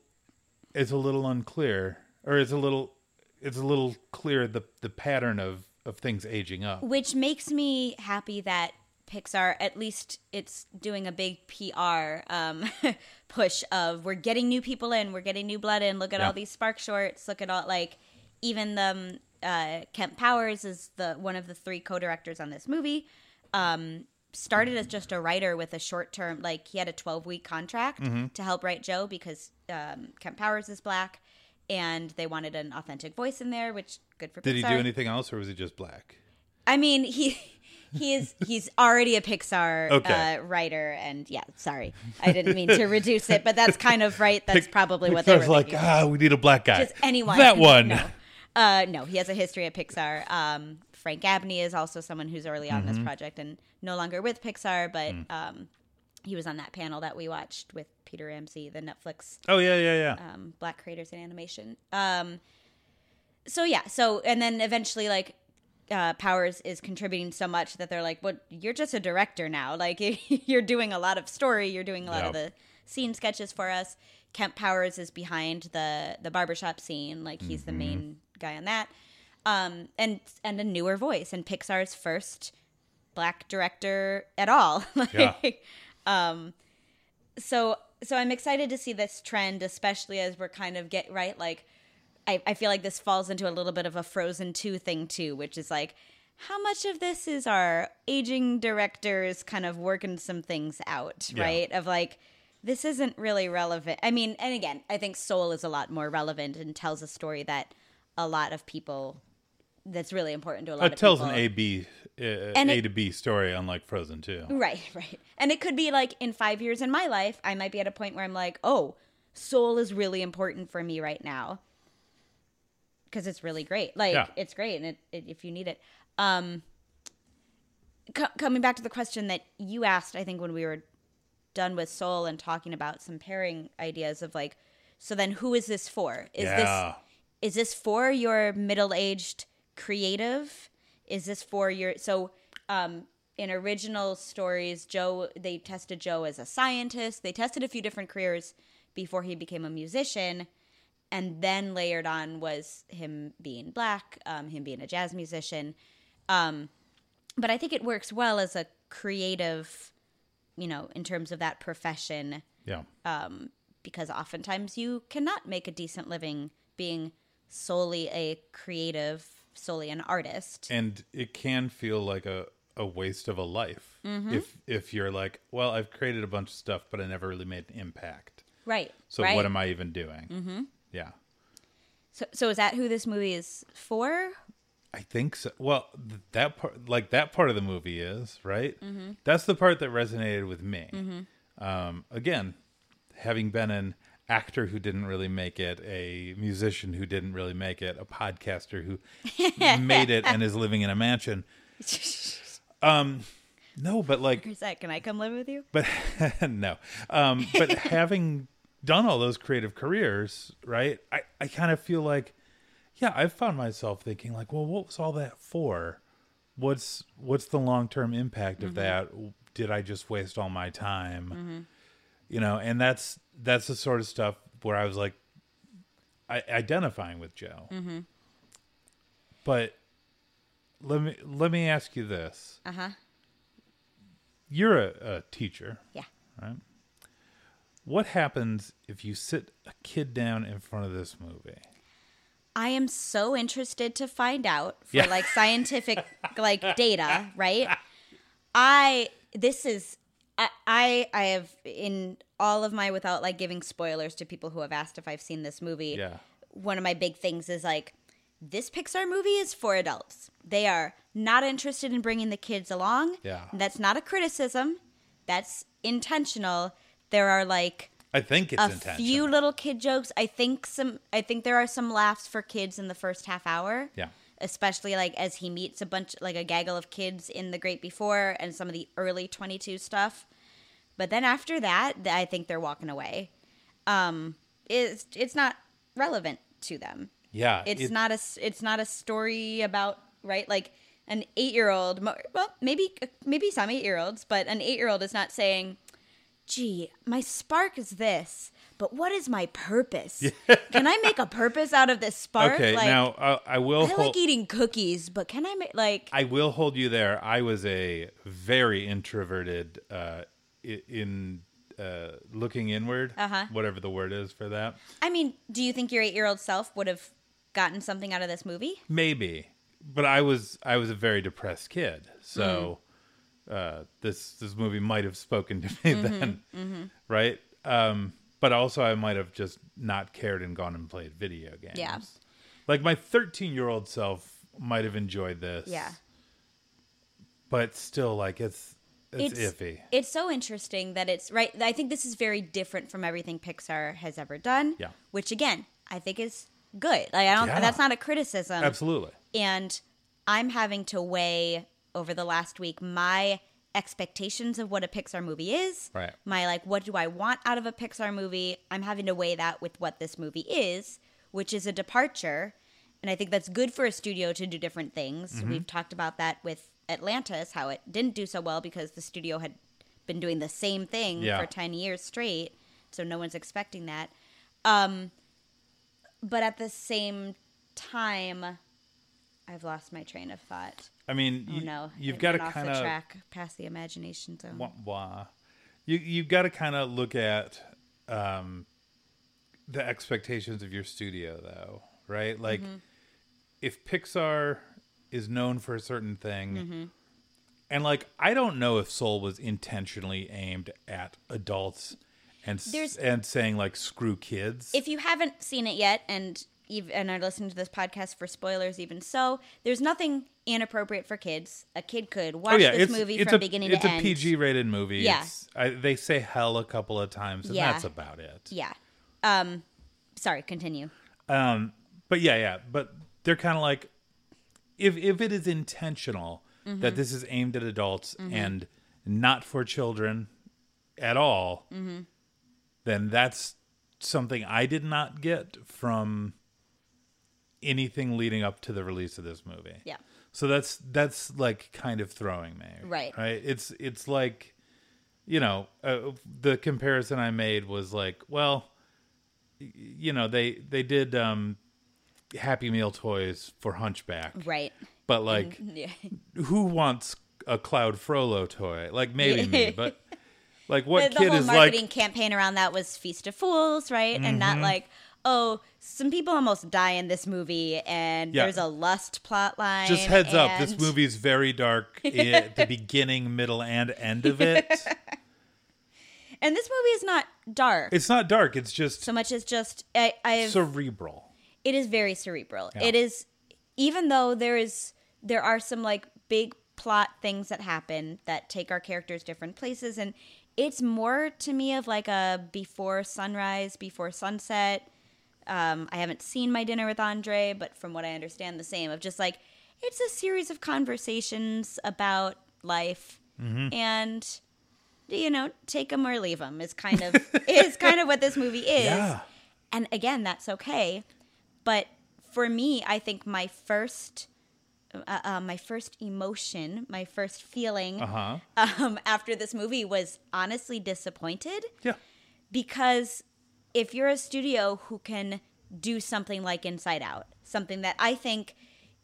it's a little unclear, or it's a little it's a little clear the the pattern of of things aging up. which makes me happy that Pixar at least it's doing a big PR um, <laughs> push of we're getting new people in, we're getting new blood in. Look at Yeah. all these Spark shorts. Look at all like even the um, uh, Kemp Powers is the one of the three co-directors on this movie. Um, started as just a writer with a short term, like he had a 12 week contract Mm-hmm. to help write Joe because um, Kemp Powers is black. And they wanted an authentic voice in there, which good for Did he do anything else, or was he just black? I mean, he he is he's already a Pixar Okay. uh, writer, and yeah, sorry, I didn't mean to reduce it, but that's kind of right. That's probably what they were like, thinking. ah, we need a black guy. Just anyone. That <laughs> one. no. Uh, no, he has a history at Pixar. Um, Frank Abney is also someone who's early on Mm-hmm. this project and no longer with Pixar, but Mm. um, he was on that panel that we watched with Peter Ramsey, the Netflix Oh yeah, yeah, yeah. um, black creators in animation. Um, so yeah, so and then eventually like uh, Powers is contributing so much that they're like, "Well, you're just a director now. <laughs> Like you're doing a lot of story, you're doing a lot of the scene sketches for us." Kemp Powers is behind the the barbershop scene, like he's the main guy on that. Um, and and a newer voice and Pixar's first black director at all. <laughs> like, Yeah. um, so so I'm excited to see this trend, especially as we're kind of get right. Like, I, I feel like this falls into a little bit of a Frozen Two thing too, which is like, how much of this is our aging directors kind of working some things out, Yeah. right? Of like, this isn't really relevant. I mean, and again, I think Soul is a lot more relevant and tells a story that a lot of people. That's really important to a lot of people. It of tells people. an A B uh, And A it- to B story, unlike Frozen Two. Right, right. And it could be like in five years in my life, I might be at a point where I'm like, oh, Soul is really important for me right now because it's really great. Like Yeah. it's great, and it, it, if you need it. Um, co- coming back to the question that you asked, I think when we were done with Soul and talking about some pairing ideas of like, so then who is this for? Is yeah. this is this for your middle-aged creative is this for your so um in original stories joe they tested joe as a scientist they tested a few different careers before he became a musician and then layered on was him being black um, him being a jazz musician um, but i think it works well as a creative you know in terms of that profession yeah. um, because oftentimes you cannot make a decent living being solely a creative, solely an artist. and it can feel like a, a waste of a life Mm-hmm. if if you're like well i've created a bunch of stuff but i never really made an impact Right. so right. what am i even doing mm-hmm. Yeah. So, so is that who this movie is for? i think so. Well th- that part like that part of the movie is right? Mm-hmm. that's the part that resonated with me. Um again having been an actor who didn't really make it a musician who didn't really make it a podcaster who <laughs> made it and is living in a mansion. <laughs> Um no but like can I come live with you? but <laughs> no. Um but having done all those creative careers right? I i kind of feel like yeah i've found myself thinking like well what was all that for? What's what's the long-term impact of mm-hmm. that? Did i just waste all my time? Mm-hmm. You know and that's that's the sort of stuff where i was like I, identifying with joe. Mm-hmm. But let me let me ask you this. Uh huh. you're a, a teacher. Yeah. right? What happens if you sit a kid down in front of this movie? I am so interested to find out for Yeah. like scientific <laughs> like data, right? I this is I, I I have in all of my without like giving spoilers to people who have asked if I've seen this movie. Yeah. One of my big things is like this Pixar movie is for adults. They are not interested in bringing the kids along. Yeah. That's not a criticism. That's intentional. There are like I think it's a intentional. few little kid jokes. I think some. I think there are some laughs for kids in the first half hour. Yeah. Especially like as he meets a bunch, like a gaggle of kids in the Great Before and some of the early Twenty Two stuff. But then after that, I think they're walking away. Um, it's it's not relevant to them. yeah, It's it- not a it's not a story about right like an eight year old. Well, maybe maybe some eight year olds, but an eight year old is not saying, "Gee, my spark is this." But what is my purpose? can I make a purpose out of this spark? Okay, like, now uh, I will I hold. like eating cookies, but can I make like? I will hold you there. I was a very introverted uh, in uh, looking inward. Uh-huh. Whatever the word is for that. I mean, do you think your eight year old self would have gotten something out of this movie? Maybe, but I was I was a very depressed kid, so Mm. Uh, this this movie might have spoken to me <laughs> Mm-hmm, then, right? Um, but also, I might have just not cared and gone and played video games. Yeah. like my thirteen year old self might have enjoyed this. Yeah. but still, like it's it's, iffy. It's so interesting that it's right. I think this is very different from everything Pixar has ever done. Yeah. Which again, I think is good. Like I don't. Yeah. That's not a criticism. Absolutely. And I'm having to weigh over the last week my expectations of what a Pixar movie is. Right. My like, what do I want out of a Pixar movie? I'm having to weigh that with what this movie is, which is a departure. And I think that's good for a studio to do different things. Mm-hmm. We've talked about that with Atlantis, how it didn't do so well because the studio had been doing the same thing Yeah. for 10 years straight. So no one's expecting that. Um, but at the same time, I've lost my train of thought. I mean, Oh you, no, you've got to kind of track past the imagination zone. wah, wah. You you've got to kind of look at um, the expectations of your studio, though, right? Like, Mm-hmm. if Pixar is known for a certain thing, Mm-hmm. and like I don't know if Soul was intentionally aimed at adults and There's- and saying like screw kids. If you haven't seen it yet, and and are listening to this podcast for spoilers, even so, there's nothing inappropriate for kids. A kid could watch oh yeah, this it's movie it's from a beginning it's a. PG rated movie. Yeah. I, they say hell a couple of times, and Yeah. that's about it. Yeah. Um, sorry, continue. Um, but yeah, yeah. But they're kind of like, if if it is intentional Mm-hmm. that this is aimed at adults and not for children at all, Mm-hmm. then that's something I did not get from anything leading up to the release of this movie. Yeah. So that's that's like kind of throwing me. Right. Right. It's it's like, you know, uh, the comparison I made was like, well, you know, they they did um, Happy Meal toys for Hunchback, Right. but like, <laughs> Yeah. who wants a Claude Frollo toy? Like maybe me, <laughs> but like what the kid whole is marketing like? campaign around that was Feast of Fools, right? And Mm-hmm. not like, oh, some people almost die in this movie, and Yeah. there's a lust plot line. Just heads up, this and- movie's very dark <laughs> at the beginning, middle, and end of it. <laughs> And this movie is not dark It's not dark. It's just so much as just I, I've. cerebral. it is very cerebral. Yeah. It is, even though there is there are some like big plot things that happen that take our characters different places, and it's more to me of like a before sunrise, before sunset. Um, I haven't seen my dinner with Andre, but from what I understand, the same of just like it's a series of conversations about life, Mm-hmm. and you know, take them or leave them is kind of <laughs> is kind of what this movie is. Yeah. And again, that's okay. But for me, I think my first, uh, uh, my first emotion, my first feeling Uh huh. um, after this movie was honestly disappointed Yeah. because if you're a studio who can do something like Inside Out, something that I think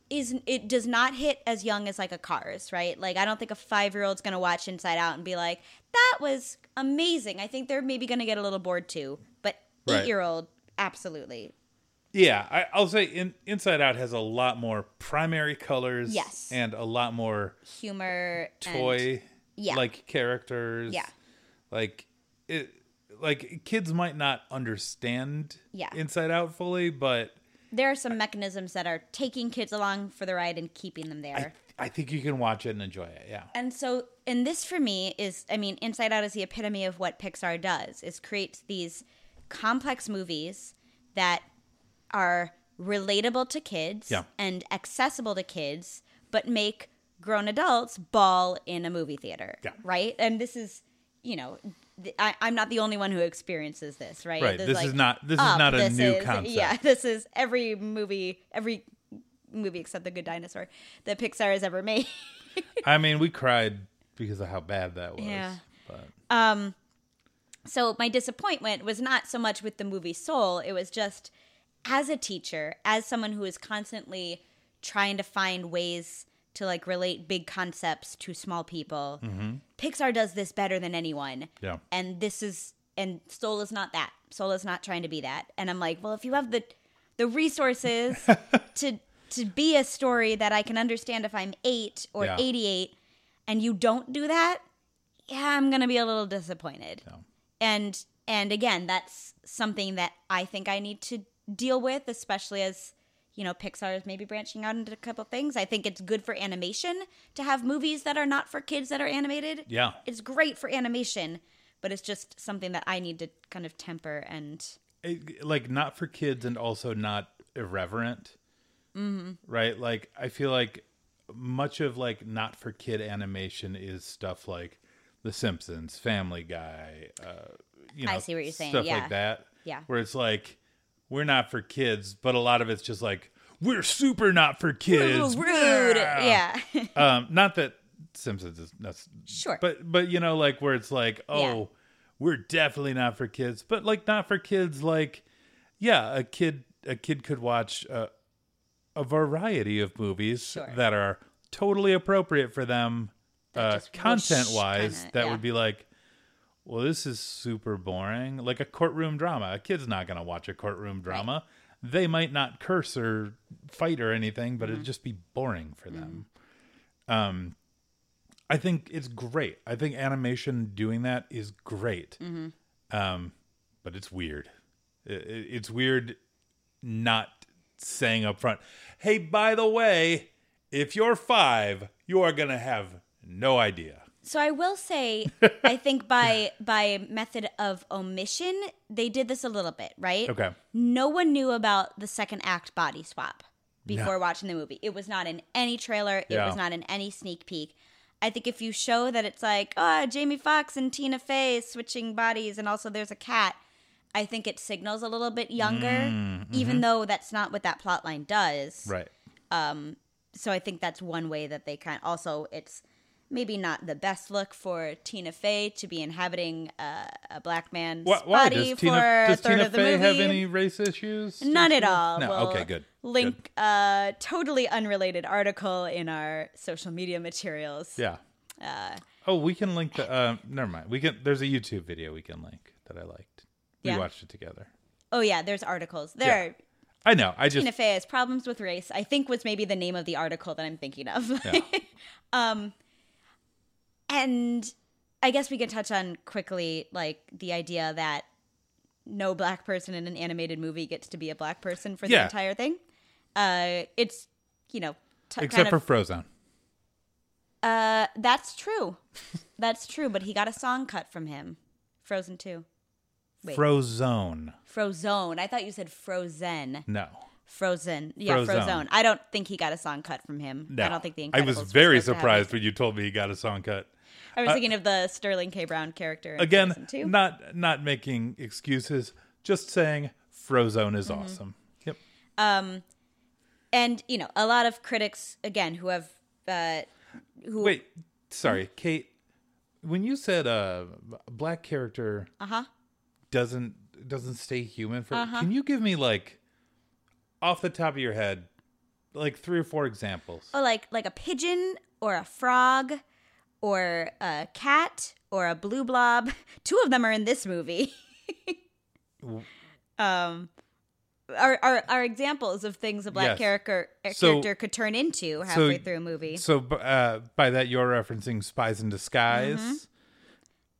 is it does not hit as young as like a Cars, right? Like I don't think a five year old's gonna watch Inside Out and be like, "That was amazing." I think they're maybe gonna get a little bored too, but Right. eight year old, absolutely. Yeah, I, I'll say in, Inside Out has a lot more primary colors. Yes. And a lot more Humor, and- toy yeah. like characters. Yeah. Like it like kids might not understand Yeah. Inside Out fully, but there are some mechanisms that are taking kids along for the ride and keeping them there. I, I think you can watch it and enjoy it. Yeah. And so, and this for me is, I mean, Inside Out is the epitome of what Pixar does: is creates these complex movies that are relatable to kids Yeah. and accessible to kids, but make grown adults bawl in a movie theater. Yeah. Right. And this is, you know, I, I'm not the only one who experiences this. Right. Right. There's, This like, is not this is Up, not a this new is- concept. Yeah, <laughs> this is every movie, every movie except The Good Dinosaur that Pixar has ever made. <laughs> I mean, we cried because of how bad that was. Yeah. But um, so my disappointment was not so much with the movie Soul, it was just as a teacher, as someone who is constantly trying to find ways to like relate big concepts to small people. Mm-hmm. Pixar does this better than anyone. Yeah. And this is and Soul is not that. Soul is not trying to be that. And I'm like, well, if you have the the resources <laughs> to to be a story that I can understand if I'm 8 or Yeah. 88 and you don't do that, yeah, I'm going to be a little disappointed. Yeah. And and again, that's something that I think I need to deal with, especially as you know Pixar is maybe branching out into a couple things. I think it's good for animation to have movies that are not for kids that are animated. Yeah. it's great for animation, but it's just something that I need to kind of temper and it, like not for kids and also not irreverent. Mm-hmm. Right? Like I feel like much of like not for kid animation is stuff like The Simpsons, Family Guy, uh, you know, I see what you're saying, Stuff yeah. like that. Yeah. Where it's like we're not for kids, but a lot of it's just like we're super not for kids. rude. Yeah, <laughs> um, not that Simpsons is that's Sure. but but you know like where it's like oh Yeah. we're definitely not for kids, but like not for kids like yeah a kid a kid could watch uh, a variety of movies Sure. that are totally appropriate for them uh, content wise that yeah. would be like well this is super boring. Like a courtroom drama. A kid's not going to watch a courtroom drama. They might not curse or fight or anything but Mm-hmm. it'd just be boring for them. Um i think it's great. I think animation doing that is great. Mm-hmm. um but it's weird. It, it- it's weird not saying up front hey by the way if you're five you are going to have no idea So I will say, <laughs> I think by by method of omission, they did this a little bit, right? Okay. No one knew about the second act body swap before No. watching the movie. It was not in any trailer. It Yeah. was not in any sneak peek. I think if you show that it's like, oh, Jamie Foxx and Tina Fey switching bodies, and also there's a cat, I think it signals a little bit younger, mm, mm-hmm. even though that's not what that plot line does Right. Um. so I think that's one way that they kind. Also, it's maybe not the best look for Tina Fey to be inhabiting uh, a black man's Why, why? body does for Tina, a third Tina of the Fey movie. have any race issues? None at all. No. We'll okay. Good. Link a totally unrelated article in our social media materials. Good. Yeah. oh, we can link the. Uh, never mind. We can. There's a YouTube video we can link that I liked. We Yeah. watched it together. Oh yeah, there's articles. There, Yeah. I know. I just. Tina Fey has problems with race. I think was maybe the name of the article that I'm thinking of. Yeah. <laughs> and I guess we could touch on quickly like the idea that no black person in an animated movie gets to be a black person for the Yeah. entire thing. Uh, it's you know t- except kind for of, Frozone. uh, that's true, <laughs> that's true. But he got a song cut from him, Frozen Two, Wait. Frozone. Frozone. I thought you said Frozen. No. Frozen. Yeah, Frozone. Frozone. I don't think he got a song cut from him. No. I don't think the Incredibles I was very supposed to have surprised when you told me he got a song cut. I was thinking of the Sterling K. Brown character. Again, Frozen 2. not not making excuses, just saying Frozone is Mm-hmm. awesome. Yep. Um, and you know, a lot of critics again who have uh, who Wait, sorry, Kate. When you said uh, a black character uh huh doesn't doesn't stay human for, Uh-huh. can you give me like off the top of your head, like three or four examples? oh like like a pigeon or a frog or a cat or a blue blob. <laughs> Two of them are in this movie. <laughs> um. Are, are, are examples of things a black Yes. character So- character could turn into halfway through a movie. So uh, by that you're referencing Spies in Disguise,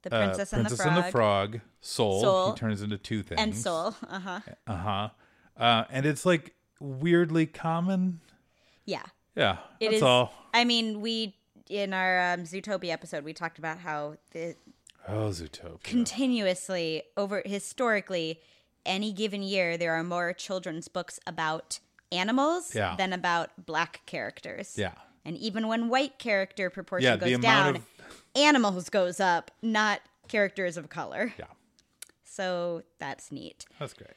The uh, Princess, and, Princess the Frog, and the Frog, Soul. Soul. He turns into two things. and Soul. Uh huh. Uh-huh. Uh And it's like weirdly common. Yeah. Yeah, It that's is. all. I mean, we in our um, Zootopia episode we talked about how the Oh, Zootopia. continuously over historically any given year there are more children's books about animals Yeah. than about black characters. yeah. And even when white character proportion Yeah, goes down, of animals goes up, not characters of color. Yeah. So that's neat. That's great.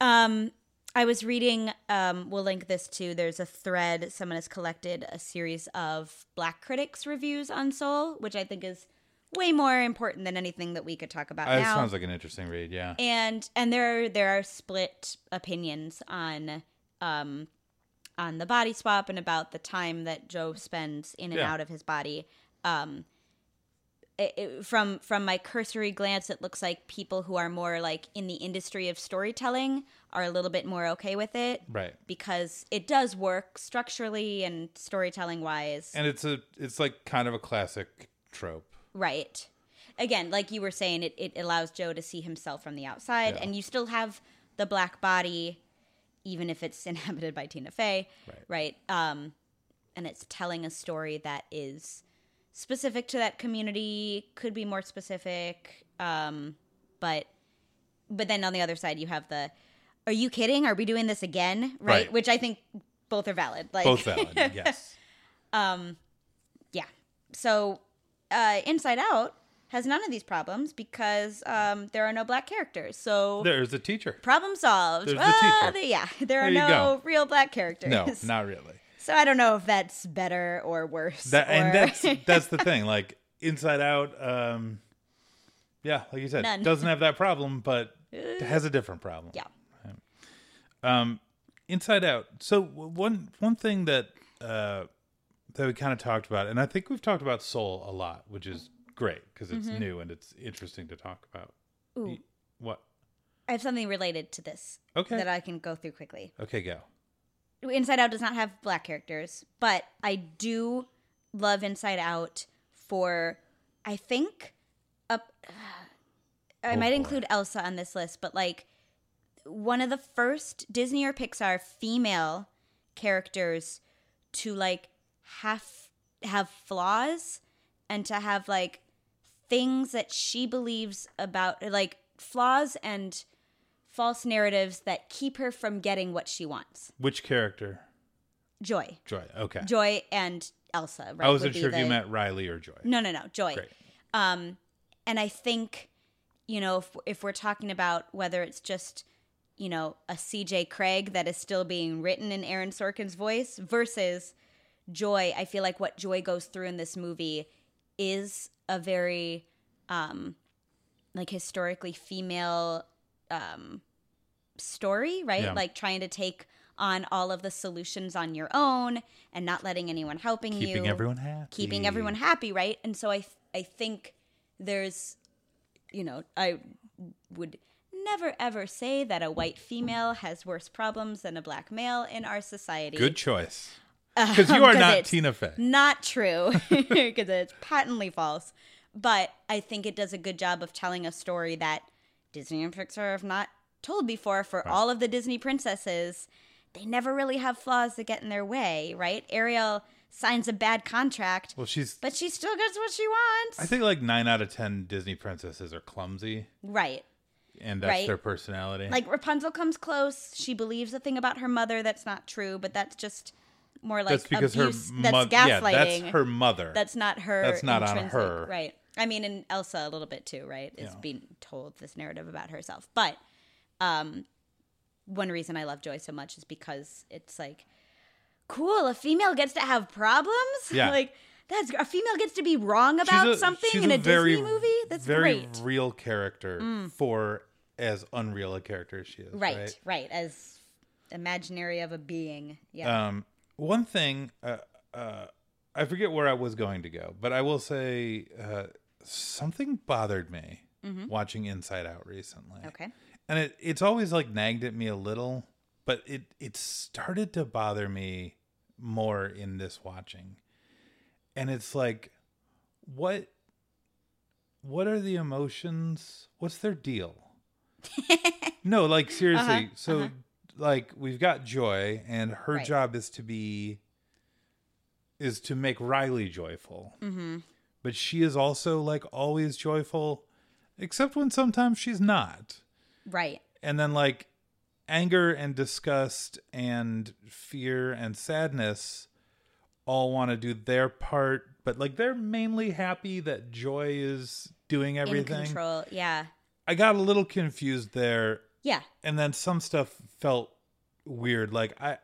Um, I was reading. Um, we'll link this to. There's a thread. Someone has collected a series of Black critics reviews on Soul, which I think is way more important than anything that we could talk about Uh, It now. sounds like an interesting read, yeah. and and there are there are split opinions on um on the body swap and about the time that Joe spends in and Yeah. out of his body. Um, it, it- from from my cursory glance, it looks like people who are more like in the industry of storytelling are a little bit more okay with it Right. because it does work structurally and storytelling wise. And it's a it's like kind of a classic trope. Right. Again, like you were saying, it, it allows Joe to see himself from the outside, Yeah. and you still have the black body, even if it's <laughs> inhabited by Tina Fey, Right. Um, and it's telling a story that is specific to that community, could be more specific, um, but but then on the other side, you have the, "Are you kidding? Are we doing this again?" Right? Right. Which I think both are valid. Like Both valid, <laughs> yes. Um yeah. So, uh, Inside Out has none of these problems because um, there are no black characters. So, There's a teacher. problem solved. There's the Ah, teacher. the- yeah, there are There no go. real black characters. No, not really. So I don't know if that's better or worse. That or... and that's <laughs> that's the thing. Like Inside Out, um yeah, like you said, None. doesn't have that problem, but has a different problem. yeah. Um, Inside Out. So one one thing that uh, that we kind of talked about, and I think we've talked about Soul a lot, which is great because it's new and it's interesting to talk about. Mm-hmm. Ooh, What? I have something related to this Okay. that I can go through quickly. Okay, go. Inside Out does not have black characters, but I do love Inside Out for I think up I Oh, might boy. include Elsa on this list, but like one of the first Disney or Pixar female characters to like have have flaws and to have like things that she believes about like flaws and false narratives that keep her from getting what she wants. Which character? Joy. Joy. Okay. Joy and Elsa, right? I wasn't sure if you the- meant Riley or Joy. No, no, no, Joy. Great. Um, and I think, you know, if, if we're talking about whether it's just, you know, a CJ Craig that is still being written in Aaron Sorkin's voice versus Joy, I feel like what Joy goes through in this movie is a very, um, like historically female, um, story, right? Yeah. Like trying to take on all of the solutions on your own and not letting anyone helping you Keeping everyone happy. keeping everyone happy, right? And so I th- I think there's you know, I would never ever say that a white female has worse problems than a black male in our society. Good choice. <laughs> Because you are 'Cause not Tina Fey. Not true, <laughs> <laughs> because it's patently false. But I think it does a good job of telling a story that Disney and Pixar have not told before for all of the Disney princesses. They never really have flaws that get in their way, right? Ariel signs a bad contract, Well, she's. but she still gets what she wants. I think like nine out of ten Disney princesses are clumsy, right. and that's Right. their personality. Like Rapunzel comes close. She believes a thing about her mother that's not true, but that's just more like that's because abuse. her that's gaslighting. Yeah, that's her mother. That's not her. That's not on her. right? I mean, and Elsa a little bit too, right? Is Yeah. being told this narrative about herself, but um, one reason I love Joy so much is because it's like, cool, a female gets to have problems. Yeah. <laughs> like that's a female gets to be wrong about a- something in a, very, Disney movie. That's very great. Mm. real character for as unreal a character as she is. Right, right. right, As imaginary of a being. Yeah. Um, one thing, uh, uh, I forget where I was going to go, but I will say uh, something bothered me watching Inside Out recently. Mm-hmm. okay. and it it's always like nagged at me a little, but it it started to bother me more in this watching, and it's like, what what are the emotions? What's their deal? <laughs> no, like seriously. Uh-huh, so like we've got Joy, and her Right. job is to be is to make Riley joyful. Mm-hmm. But she is also like always joyful, except when sometimes she's not. Right. And then like anger and disgust and fear and sadness all want to do their part, but like they're mainly happy that Joy is doing everything. In control. Yeah. I got a little confused there Yeah. and then some stuff felt weird like i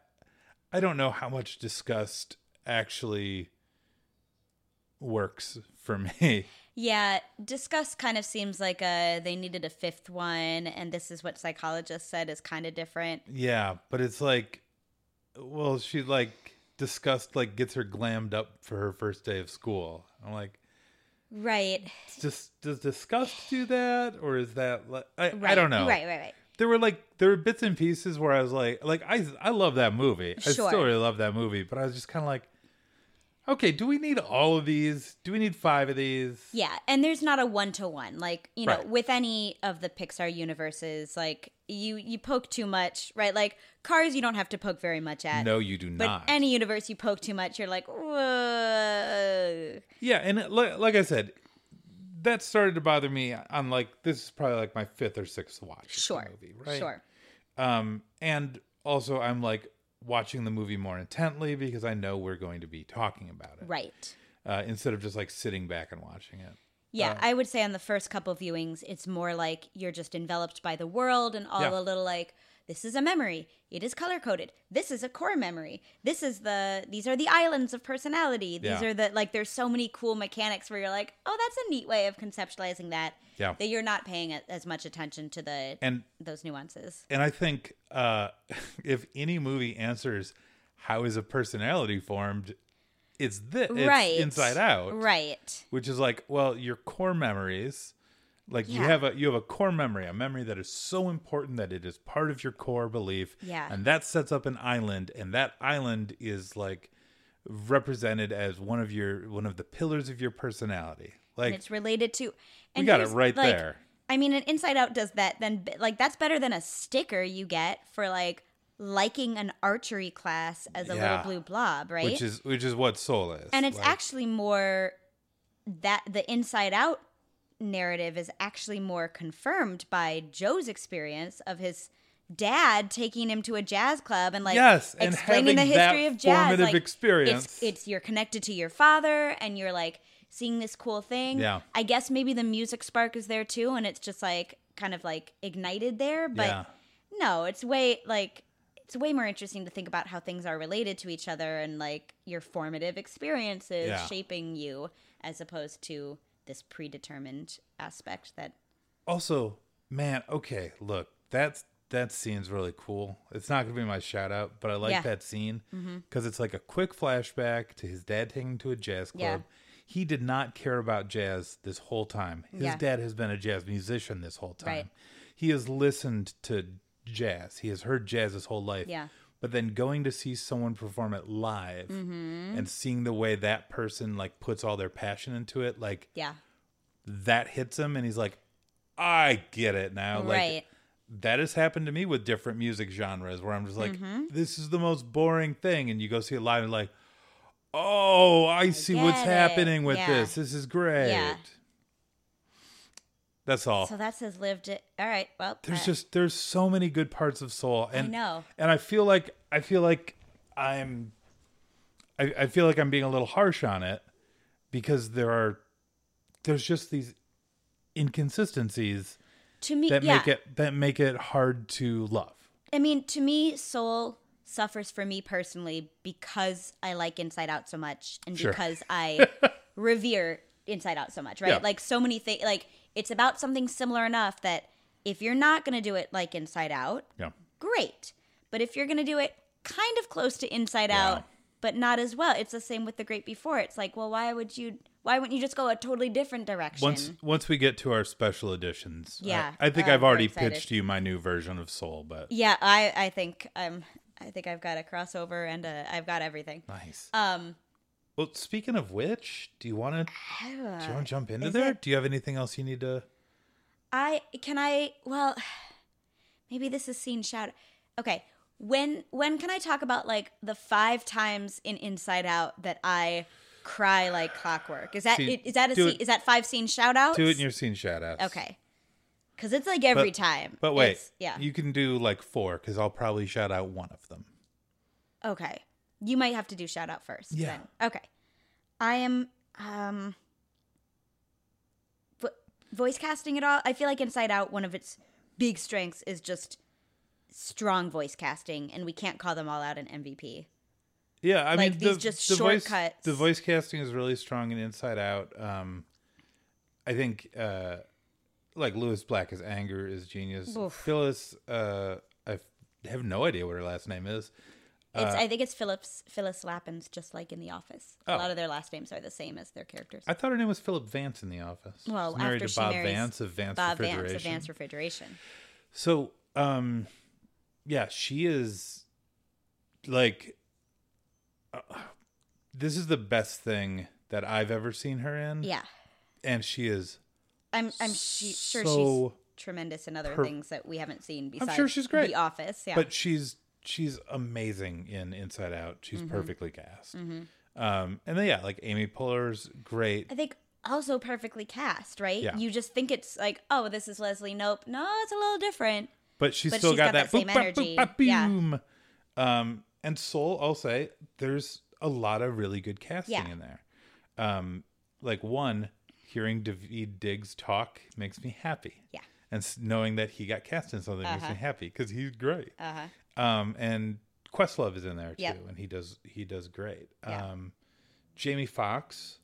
i don't know how much disgust actually works for me <laughs> Yeah, disgust kind of seems like a they needed a fifth one, and this is what psychologists said is kind of different. yeah but it's like well she like disgust like gets her glammed up for her first day of school i'm like Right. just does disgust do that or is that like I, Right. I don't know Right. Right. Right. there were like there were bits and pieces where I was like like I I love that movie. Sure. I still really love that movie, but I was just kind of like okay, do we need all of these? Do we need 5 of these? Yeah, and there's not a one to one. Like you know, Right. with any of the Pixar universes, like you you poke too much, right? Like Cars, you don't have to poke very much at. No, you do But not. any universe you poke too much, you're like, whoa. yeah, and like, like I said, that started to bother me on like this is probably like my fifth or sixth watch of the Sure. movie, right? Sure. Um, and also I'm like watching the movie more intently because I know we're going to be talking about it, Right. uh, instead of just like sitting back and watching it. Yeah, Uh, I would say on the first couple viewings, it's more like you're just enveloped by the world and all Yeah. a little like, this is a memory. It is color coded. This is a core memory. This is the, these are the islands of personality. These Yeah. are the, like, there's so many cool mechanics where you're like, oh, that's a neat way of conceptualizing that. Yeah. That you're not paying as much attention to the, And those nuances. and I think uh, <laughs> if any movie answers how is a personality formed, it's this it's right. Inside Out, Right. which is like, well, your core memories, like you have a you have a core memory, a memory that is so important that it is part of your core belief, Yeah. and that sets up an island, and that island is like represented as one of your one of the pillars of your personality, And like it's related to, and got it right like, there. I mean, an Inside Out does that. Then, like, that's better than a sticker you get for like liking an archery class as a Yeah. little blue blob, right? which is which is what Soul is, and it's Like, actually more that the Inside Out narrative is actually more confirmed by Joe's experience of his dad taking him to a jazz club and like Yes, and explaining the history of jazz. formative like, experience. It's, it's you're connected to your father and you're like seeing this cool thing. Yeah. I guess maybe the music spark is there too, and it's just like kind of like ignited there. But Yeah. no, it's way like it's way more interesting to think about how things are related to each other and like your formative experiences Yeah. shaping you as opposed to this predetermined aspect that Also, man, okay, look, that's that scene's really cool. It's not gonna be my shout out, but I like Yeah. that scene mm-hmm. because it's like a quick flashback to his dad taking him to a jazz club. Yeah. He did not care about jazz this whole time. His Yeah. dad has been a jazz musician this whole time. Right. He has listened to jazz. He has heard jazz his whole life. Yeah. But then going to see someone perform it live Mm-hmm. and seeing the way that person like puts all their passion into it, like yeah that hits him and he's like i get it now like right that has happened to me with different music genres where i'm just like Mm-hmm. this is the most boring thing and you go see it live and like oh i see what's it. happening with Yeah. this this is great Yeah. That's all so that says lived it all right well there's uh, just there's so many good parts of soul and know. and i feel like i feel like i'm I, I feel like i'm being a little harsh on it because there are there's just these inconsistencies to me that yeah make it that make it hard to love. I mean, to me, Soul suffers for me personally because I like Inside Out so much and Sure. because I <laughs> revere Inside Out so much, right? Yeah. Like so many things like it's about something similar enough that if you're not going to do it like Inside Out, Yeah. great. But if you're going to do it kind of close to Inside Yeah. Out, but not as well, it's the same with The Great Before. It's like, well, why would you why wouldn't you just go a totally different direction? Once once we get to our special editions, I- Yeah, I, think uh, I've already pitched you my new version of Soul, but yeah, I I think um I think I've got a crossover and uh, I've got everything. nice. Um well, speaking of which, do you want to do you want to jump into there? it- Do you have anything else you need to? I can I well <sighs> maybe this is scene shout okay when when can I talk about like the five times in Inside Out that I cry like clockwork is that See, is that a scene, it- is that five scene shout outs Do it in your scene shout outs. okay because it's like every But- time But wait, It's- yeah you can do like four because I'll probably shout out one of them. okay you might have to do shout out first Yeah. then. okay I am um vo- voice casting at all I feel like Inside Out one of its big strengths is just strong voice casting and we can't call them all out an MVP Yeah, I Like, mean, these the, just the voice, shortcuts. the voice casting is really strong in Inside Out. Um, I think, uh, like Lewis Black as Anger is genius. Oof. Phyllis, uh, I have no idea what her last name is. It's I think it's Phillips Phyllis Lapin's just like in The Office. A Uh, Oh. lot of their last names are the same as their characters. I thought her name was Philip Vance in The Office. well, She's married after to Bob Vance of Vance Bob Vance Refrigeration. of Vance Refrigeration. So, um, yeah, she is like, uh, this is the best thing that I've ever seen her in. Yeah, and she is I'm I'm she, sure So she's tremendous in other per- things that we haven't seen besides I'm sure she's great. The Office. Yeah, but she's she's amazing in Inside Out. She's Mm-hmm. perfectly cast. Um, and then yeah, like Amy Poehler's great. I think also perfectly cast. Right? Yeah. You just think it's like, oh, this is Leslie. Nope. No, it's a little different. but she's But still she's got, got that, that same boop, energy. boop, bop, Yeah. boom. Um, and Soul, I'll say, there's a lot of really good casting Yeah. in there. Um, like one, hearing Daveed Diggs talk makes me happy. Yeah. And knowing that he got cast in something makes Uh-huh. me happy because he's great. Uh huh. Um, and Questlove is in there too, Yep. and he does he does great. Yeah. Um, Jamie Foxx.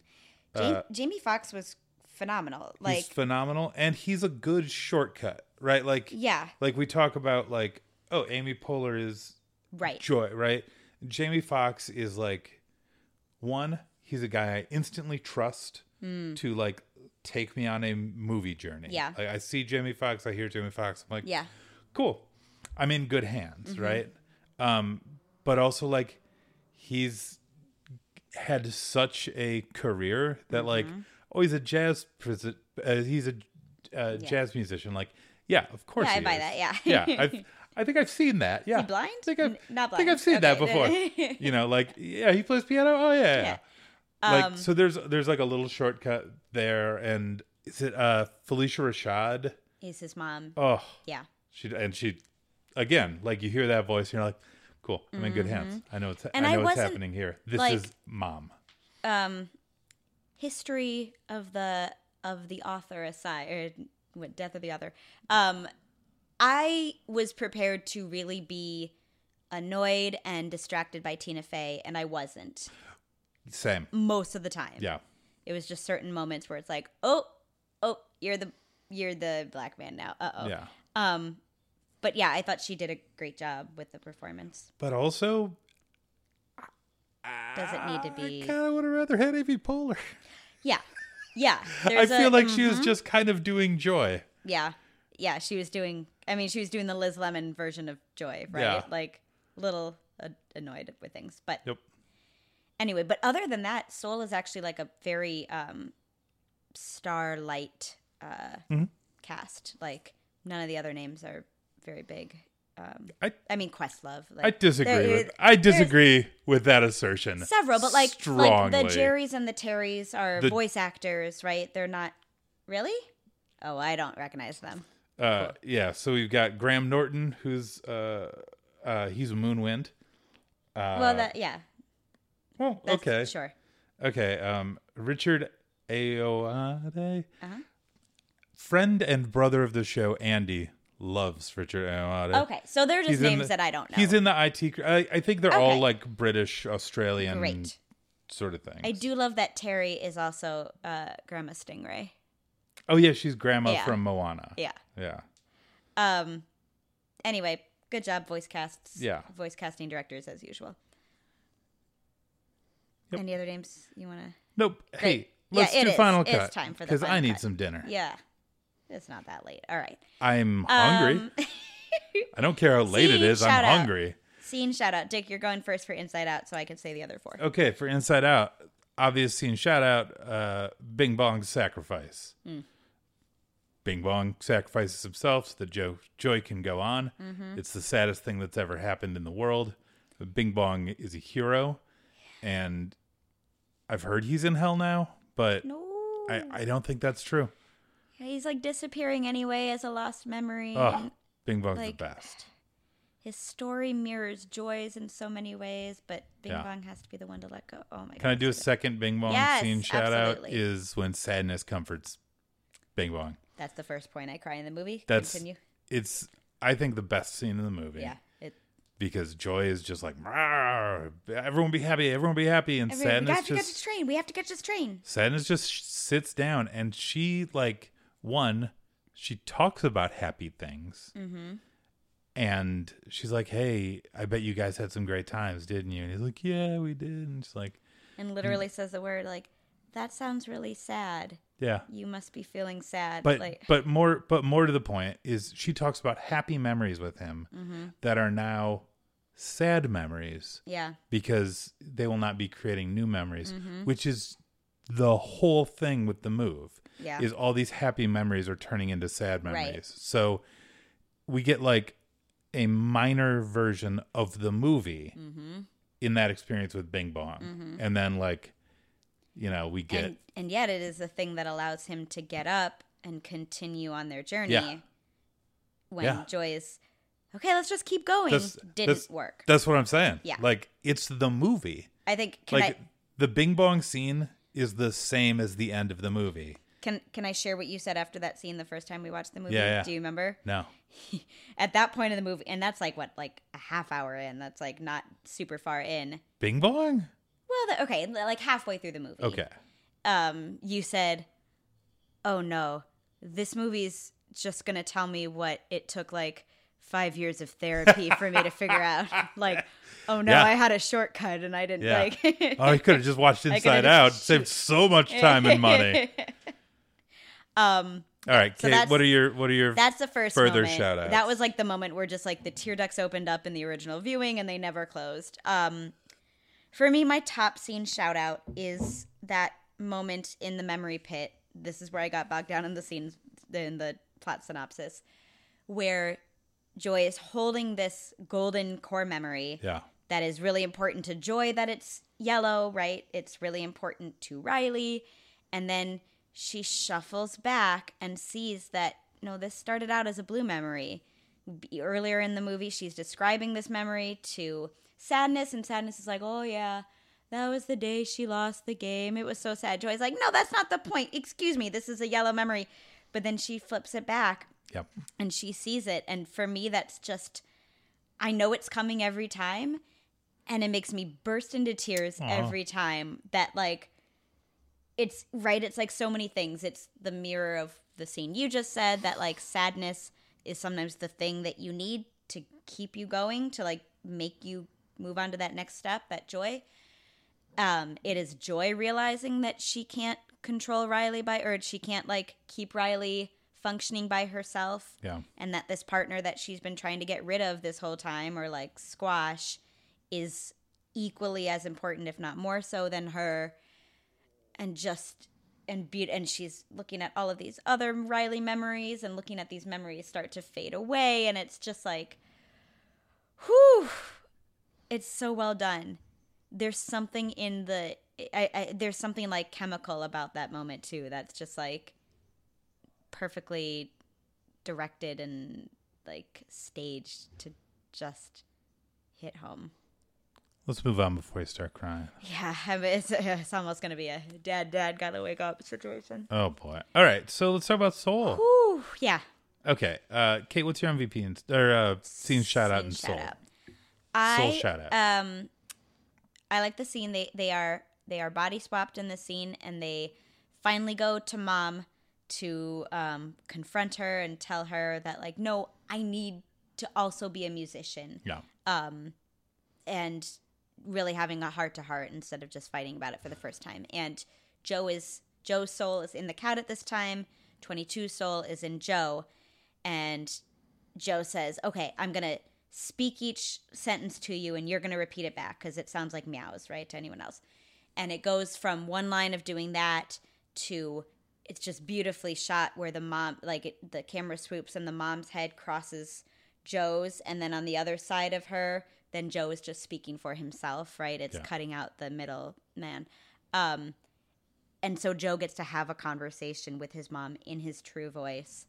Jamie, Jamie Foxx was phenomenal. Like, he's phenomenal, and he's a good shortcut, right? Like, yeah, like we talk about, like, oh, Amy Poehler is right. joy, right? Jamie Foxx is like one. He's a guy I instantly trust to like take me on a movie journey. Yeah. like, I see Jamie Foxx, I hear Jamie Foxx, I'm like, Yeah. cool i'm in good hands Mm-hmm. right um but also like he's had such a career that like oh he's a jazz uh, he's a uh, jazz musician like yeah of course Yeah, I buy is. that, yeah. <laughs> yeah I've, <laughs> i think i've seen that yeah blind? I think i've, N- not I think i've blind. seen that before <laughs> you know like yeah he plays piano oh yeah, yeah. like so there's there's like a little shortcut there and is it uh Phylicia Rashad? Is his mom? Oh, Yeah. she and she again, like you hear that voice you're like, cool, I'm in good hands. I know what's Mm-hmm. And I I know what's wasn't, happening here. This like- is mom. um history of the of the author aside or what death of the author um i was prepared to really be annoyed and distracted by tina fey and i wasn't Same. most of the time Yeah. it was just certain moments where it's like oh oh you're the you're the black man now uh-oh Yeah. um but yeah i thought she did a great job with the performance But also does it need to be I kind of would have rather had Amy Poehler. yeah yeah <laughs> I feel a- like she was mhm. just kind of doing joy. Yeah. Yeah, she was doing I mean, she was doing the Liz Lemon version of Joy, right? Yeah. Like little uh, annoyed with things. But Yep. anyway, but other than that, Soul is actually like a very um starlight uh Mhm. cast. Like none of the other names are very big. Um I I mean Questlove. Like, I disagree with I disagree with that assertion. several, but like strongly. like the Jerrys and the Terrys are The- voice actors, right? They're not really? Oh, I don't recognize them. Uh, yeah, so we've got Graham Norton, who's uh, uh, he's a Moonwind. Uh, well, that yeah. well, That's, okay, Sure. okay. Um, Richard Ayoade, Uh-huh. friend and brother of the show, Andy loves Richard Ayoade. Okay, so they're just He's names the- that I don't know. He's in the IT. I, I think they're all like British, Australian, Great. sort of thing. I do love that Terry is also uh, Grandma Stingray. Oh yeah, she's Grandma Yeah. from Moana. Yeah. Yeah. Um. Anyway, good job, voice casts. Yeah. Voice casting directors as usual. Yep. Any other names you want to? Nope. Hey, Yeah, let's it do is. final It's cut time for the because I need cut. some dinner. Yeah. It's not that late. All right. I'm hungry. Um, <laughs> I don't care how late it See? is. I'm Shout out. hungry. scene shout out. Dick, you're going first for Inside Out, so I can say the other four. Okay, for Inside Out, obvious scene shout out uh, Bing Bong's sacrifice. Hmm. Bing Bong sacrifices himself so that Joe, Joy can go on. Mm-hmm. It's the saddest thing that's ever happened in the world. Bing Bong is a hero, and I've heard he's in hell now, but No. I, I don't think that's true. He's like disappearing anyway as a lost memory. Oh, Bing Bong's like- the best. His story mirrors Joy's in so many ways, but Bing Yeah. Bong has to be the one to let go. Oh my god. Can I do a second Bing Bong Yes, scene shout out? Is when sadness comforts Bing Bong. That's the first point I cry in the movie. That's Continue. it's I think the best scene in the movie. Yeah. It, Because Joy is just like everyone be happy, everyone be happy, and everyone, we sadness have to catch this just train. We have to catch this train. sadness just sh- sits down and she like one she talks about happy things. Mm-hmm. And she's like, "Hey, I bet you guys had some great times, didn't you?" And he's like, "Yeah, we did." And she's like, And literally says the word like, "That sounds really sad. "Yeah." You must be feeling sad." but like, but more but more to the point is she talks about happy memories with him Mm-hmm. that are now sad memories yeah, because they will not be creating new memories Mm-hmm. which is the whole thing with the move yeah, is all these happy memories are turning into sad Right. memories so we get like a minor version of the movie mm-hmm. in that experience with bing bong and then like you know we get and and yet it is the thing that allows him to get up and continue on their journey. Yeah. When Yeah. Joy is okay, let's just keep going. That's- Didn't that's- work. that's what i'm saying Yeah. like it's the movie I think can like I the Bing Bong scene is the same as the end of the movie. can can I share what you said after that scene the first time we watched the movie? Yeah, yeah. Do you remember? No, <laughs> At that point in the movie, and that's like what, like a half hour in. That's like not super far in. Bing Bong. Well, the, okay, like halfway through the movie. Okay, um, you said, "Oh no, this movie's just gonna tell me what it took like five years of therapy for me to figure out." <laughs> Like, oh no, Yeah. I had a shortcut and I didn't Yeah. like. <laughs> oh, you could have just watched Inside just- Out, saved so much time and money. <laughs> um, All right, So Kate, what are your what are your that's the first Further moment. shout out? That was like the moment where just like the tear ducts opened up in the original viewing and they never closed. Um, for me, my top scene shout out is that moment in the memory pit. This is where I got bogged down in the scenes in the plot synopsis, where Joy is holding this golden core memory yeah that is really important to Joy that it's yellow, right? It's really important to Riley. And then she shuffles back and sees that no, this started out as a blue memory. Earlier in the movie, she's describing this memory to Sadness, and Sadness is like, oh, yeah, that was the day she lost the game. It was so sad. Joy's like, no, that's not the point. Excuse me, this is a yellow memory. But then she flips it back Yep. and she sees it. And for me, that's just, I know it's coming every time. And it makes me burst into tears Aw. every time that, like, it's right. It's like so many things. It's the mirror of the scene you just said that, like, sadness is sometimes the thing that you need to keep you going, to, like, make you move on to that next step, that joy. Um, it is joy realizing that she can't control Riley by, or she can't, like, keep Riley functioning by herself Yeah. and that this partner that she's been trying to get rid of this whole time or like squash is equally as important if not more so than her and just and be and she's looking at all of these other Riley memories and looking at these memories start to fade away and it's just like whew it's so well done there's something in the I, I there's something like chemical about that moment too that's just like perfectly directed and like staged to just hit home. Let's move on before you start crying. Yeah, <laughs> I mean, it's, it's almost gonna be a dad, dad, gotta wake up situation. Oh boy. All right. So let's talk about Soul. Whew, yeah. Okay. Uh, Kate, what's your MVP in, or uh, scene shout out in Soul? out. I, shout out. Um, I like the scene. They they are they are body swapped in the scene, and they finally go to mom to um, confront her and tell her that like, no, I need to also be a musician. Yeah. um, and really having a heart to heart instead of just fighting about it for the first time. And Joe is Joe's soul is in the cat at this time. 22 soul is in Joe. And Joe says, "Okay, I'm going to speak each sentence to you and you're going to repeat it back cuz it sounds like meows, right, to anyone else." And it goes from one line of doing that to it's just beautifully shot where the mom like it, the camera swoops and the mom's head crosses Joe's and then on the other side of her then Joe is just speaking for himself right? It's Yeah. cutting out the middle man. Um and so Joe gets to have a conversation with his mom in his true voice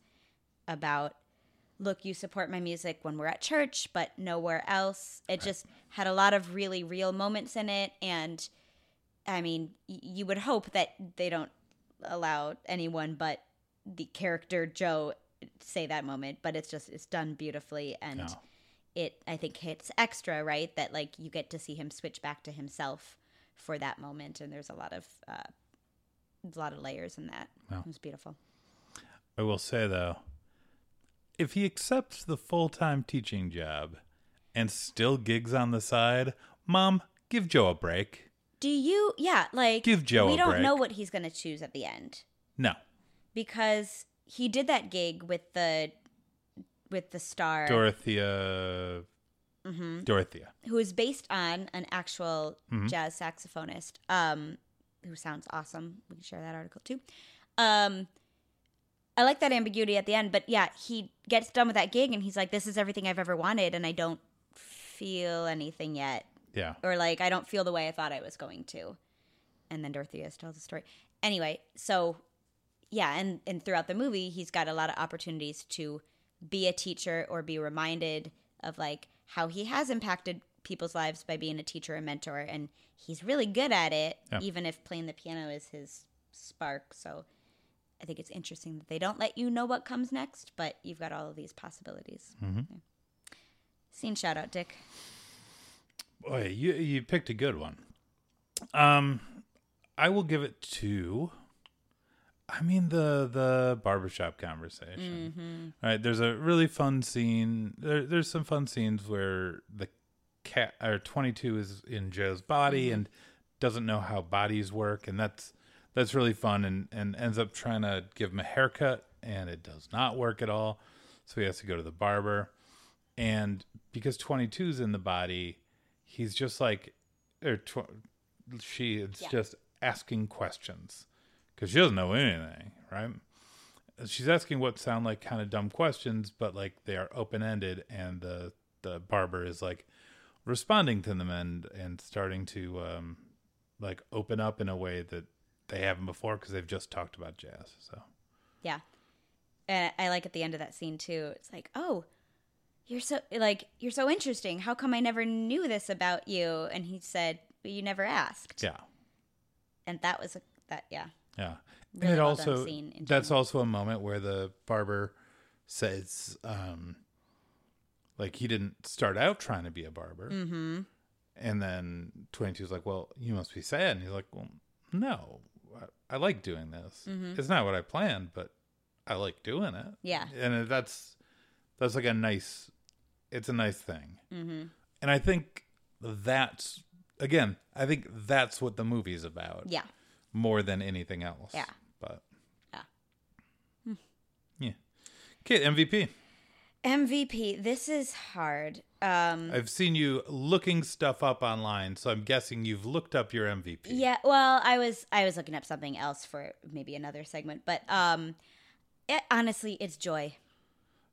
about look you support my music when we're at church but nowhere else. It just had a lot of really real moments in it and I mean, y- you would hope that they don't allow anyone but the character Joe say that moment, but it's just it's done beautifully and it I think hits extra, right? That like you get to see him switch back to himself for that moment and there's a lot of uh a lot of layers in that. No. It was beautiful. I will say though, if he accepts the full time teaching job and still gigs on the side, mom, give Joe a break. Do you yeah, like Give Joe we don't break. know what he's going to choose at the end. No. because he did that gig with the with the star Dorothea. Mm-hmm. Dorothea. who is based on an actual Mm-hmm. jazz saxophonist um who sounds awesome we can share that article too um i like that ambiguity at the end but yeah he gets done with that gig and he's like this is everything i've ever wanted and i don't feel anything yet Yeah. or like I don't feel the way I thought I was going to. And then Dorothea tells the story. Anyway, so yeah, and and throughout the movie, he's got a lot of opportunities to be a teacher or be reminded of like how he has impacted people's lives by being a teacher and mentor, and he's really good at it, Yeah. even if playing the piano is his spark. So. I think it's interesting that they don't let you know what comes next, but you've got all of these possibilities. Mm-hmm. Yeah. Scene shout out, Dick. Boy, you you picked a good one. Um, I will give it to. I mean the the barbershop conversation. Right, there's a really fun scene. There, there's some fun scenes where the cat or 22 is in Joe's body and doesn't know how bodies work, and that's that's really fun. And and ends up trying to give him a haircut, and it does not work at all. So he has to go to the barber, and because 22's in the body, he's just like, or tw- she is Yeah. just asking questions because she doesn't know anything, right? She's asking what sound like kind of dumb questions, but like they are open ended, and the the barber is like, responding to them and and starting to um like open up in a way that they haven't before because they've just talked about jazz. So Yeah. And I like at the end of that scene too. It's like, "Oh, you're so like you're so interesting. How come I never knew this about you?" And he said, well, "You never asked." yeah, And that was a, that yeah. yeah. Really and it well also that's general. also a moment where the barber says um like he didn't start out trying to be a barber. Mhm. And then 22 is like, well, you must be sad. And he's like, well, no, I, I like doing this. Mm-hmm. It's not what I planned, but I like doing it. Yeah. And that's, that's like a nice, it's a nice thing. Mhm. And I think that's, again, I think that's what the movie's about Yeah. more than anything else. Yeah. But, Yeah. yeah. Okay, MVP. MVP, this is hard. Um I've seen you looking stuff up online, so I'm guessing you've looked up your MVP. Yeah, well, I was I was looking up something else for maybe another segment, but um it, honestly, it's Joy.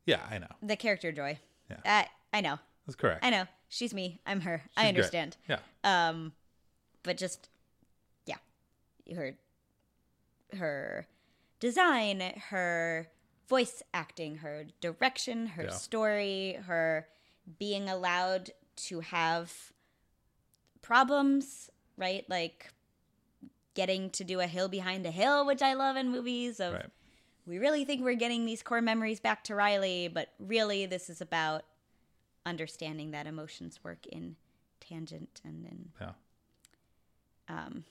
Yeah, I know. The character Joy. Yeah. I I know. That's correct. I know. She's me. I'm her. I She's great. understand. Yeah. Um but just yeah. Her her design, her voice acting, her direction, her Yeah. story, her being allowed to have problems, right? Like getting to do a hill behind a hill, which I love in movies of Right. We really think we're getting these core memories back to Riley, but really this is about understanding that emotions work in tangent and in Yeah. um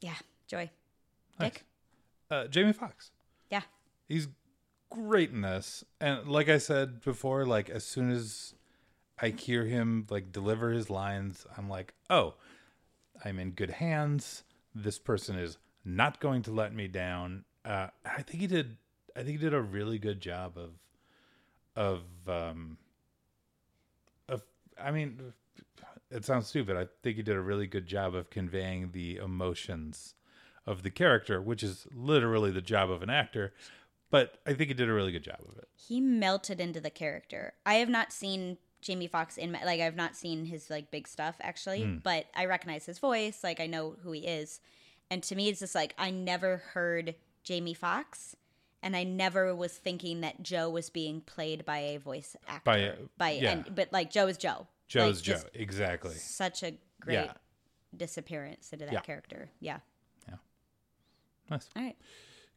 yeah, joy. Nice. Dick? Uh, Jamie Foxx. Yeah. He's great in this. And like I said before, like as soon as I hear him like deliver his lines, I'm like, oh, I'm in good hands. This person is not going to let me down. Uh, I think he did. I think he did a really good job of, of, um, of. I mean, it sounds stupid. I think he did a really good job of conveying the emotions of the character, which is literally the job of an actor. But I think he did a really good job of it. He melted into the character. I have not seen Jamie Foxx in my, like I've not seen his like big stuff actually, but I recognize his voice, like I know who he is. And to me it's just like I never heard Jamie Foxx and I never was thinking that Joe was being played by a voice actor. By a- by yeah. and but like Joe is Joe. Joe's Like, Joe, exactly. Such a great Yeah. disappearance into that Yeah. character. Yeah. Yeah. Nice. All right.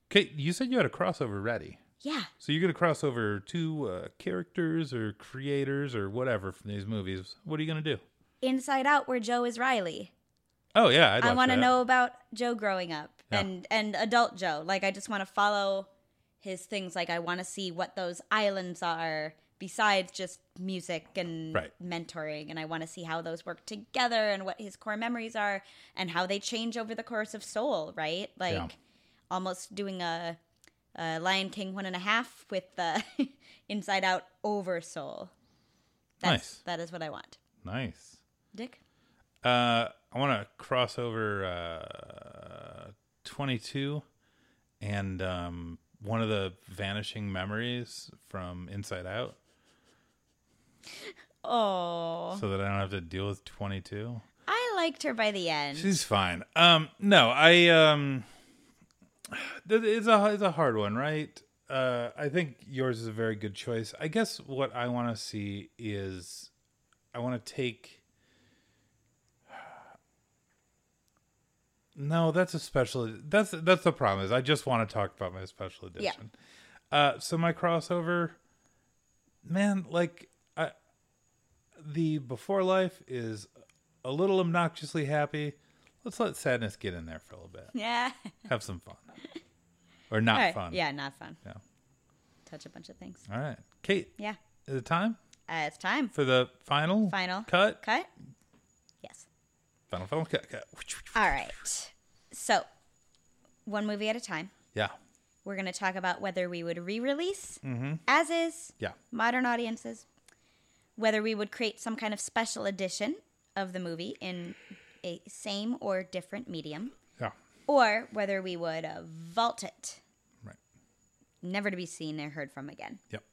Kate, you said you had a crossover ready. Yeah. So you're going to cross over two uh, characters or creators or whatever from these movies. What are you going to do? Inside Out where Joe is Riley. Oh yeah, I'd I want to know about Joe growing up Yeah. and and adult Joe. Like I just want to follow his things. Like I want to see what those islands are besides just music and Right. mentoring. And I want to see how those work together and what his core memories are and how they change over the course of Soul. Right? Like Yeah. almost doing a, a Lion King one and a half with the <laughs> Inside Out over Soul. That's, Nice. That is what I want. Nice. Dick. Uh, I want to cross over uh, 22 and um, one of the vanishing memories from Inside Out Oh, so that I don't have to deal with 22. I liked her by the end. She's fine. Um, no, I um, it's a it's a hard one, right? Uh, I think yours is a very good choice. I guess what I want to see is I want to take. No, that's a special. That's that's the problem. Is I just want to talk about my special edition. Yeah. Uh, so my crossover, man, like I, the before life is a little obnoxiously happy. Let's let sadness get in there for a little bit. Yeah. <laughs> Have some fun, or not right. fun. Yeah, not fun. Yeah. Touch a bunch of things. All right, Kate. Yeah. Is it time Uh, it's time. for the final Final cut? cut. Final final cut. cut. All right. So, one movie at a time. Yeah. We're going to talk about whether we would re-release Mm-hmm. as is Yeah. modern audiences, whether we would create some kind of special edition of the movie in a same or different medium, Yeah. or whether we would uh, vault it, Right. never to be seen or heard from again. Yep.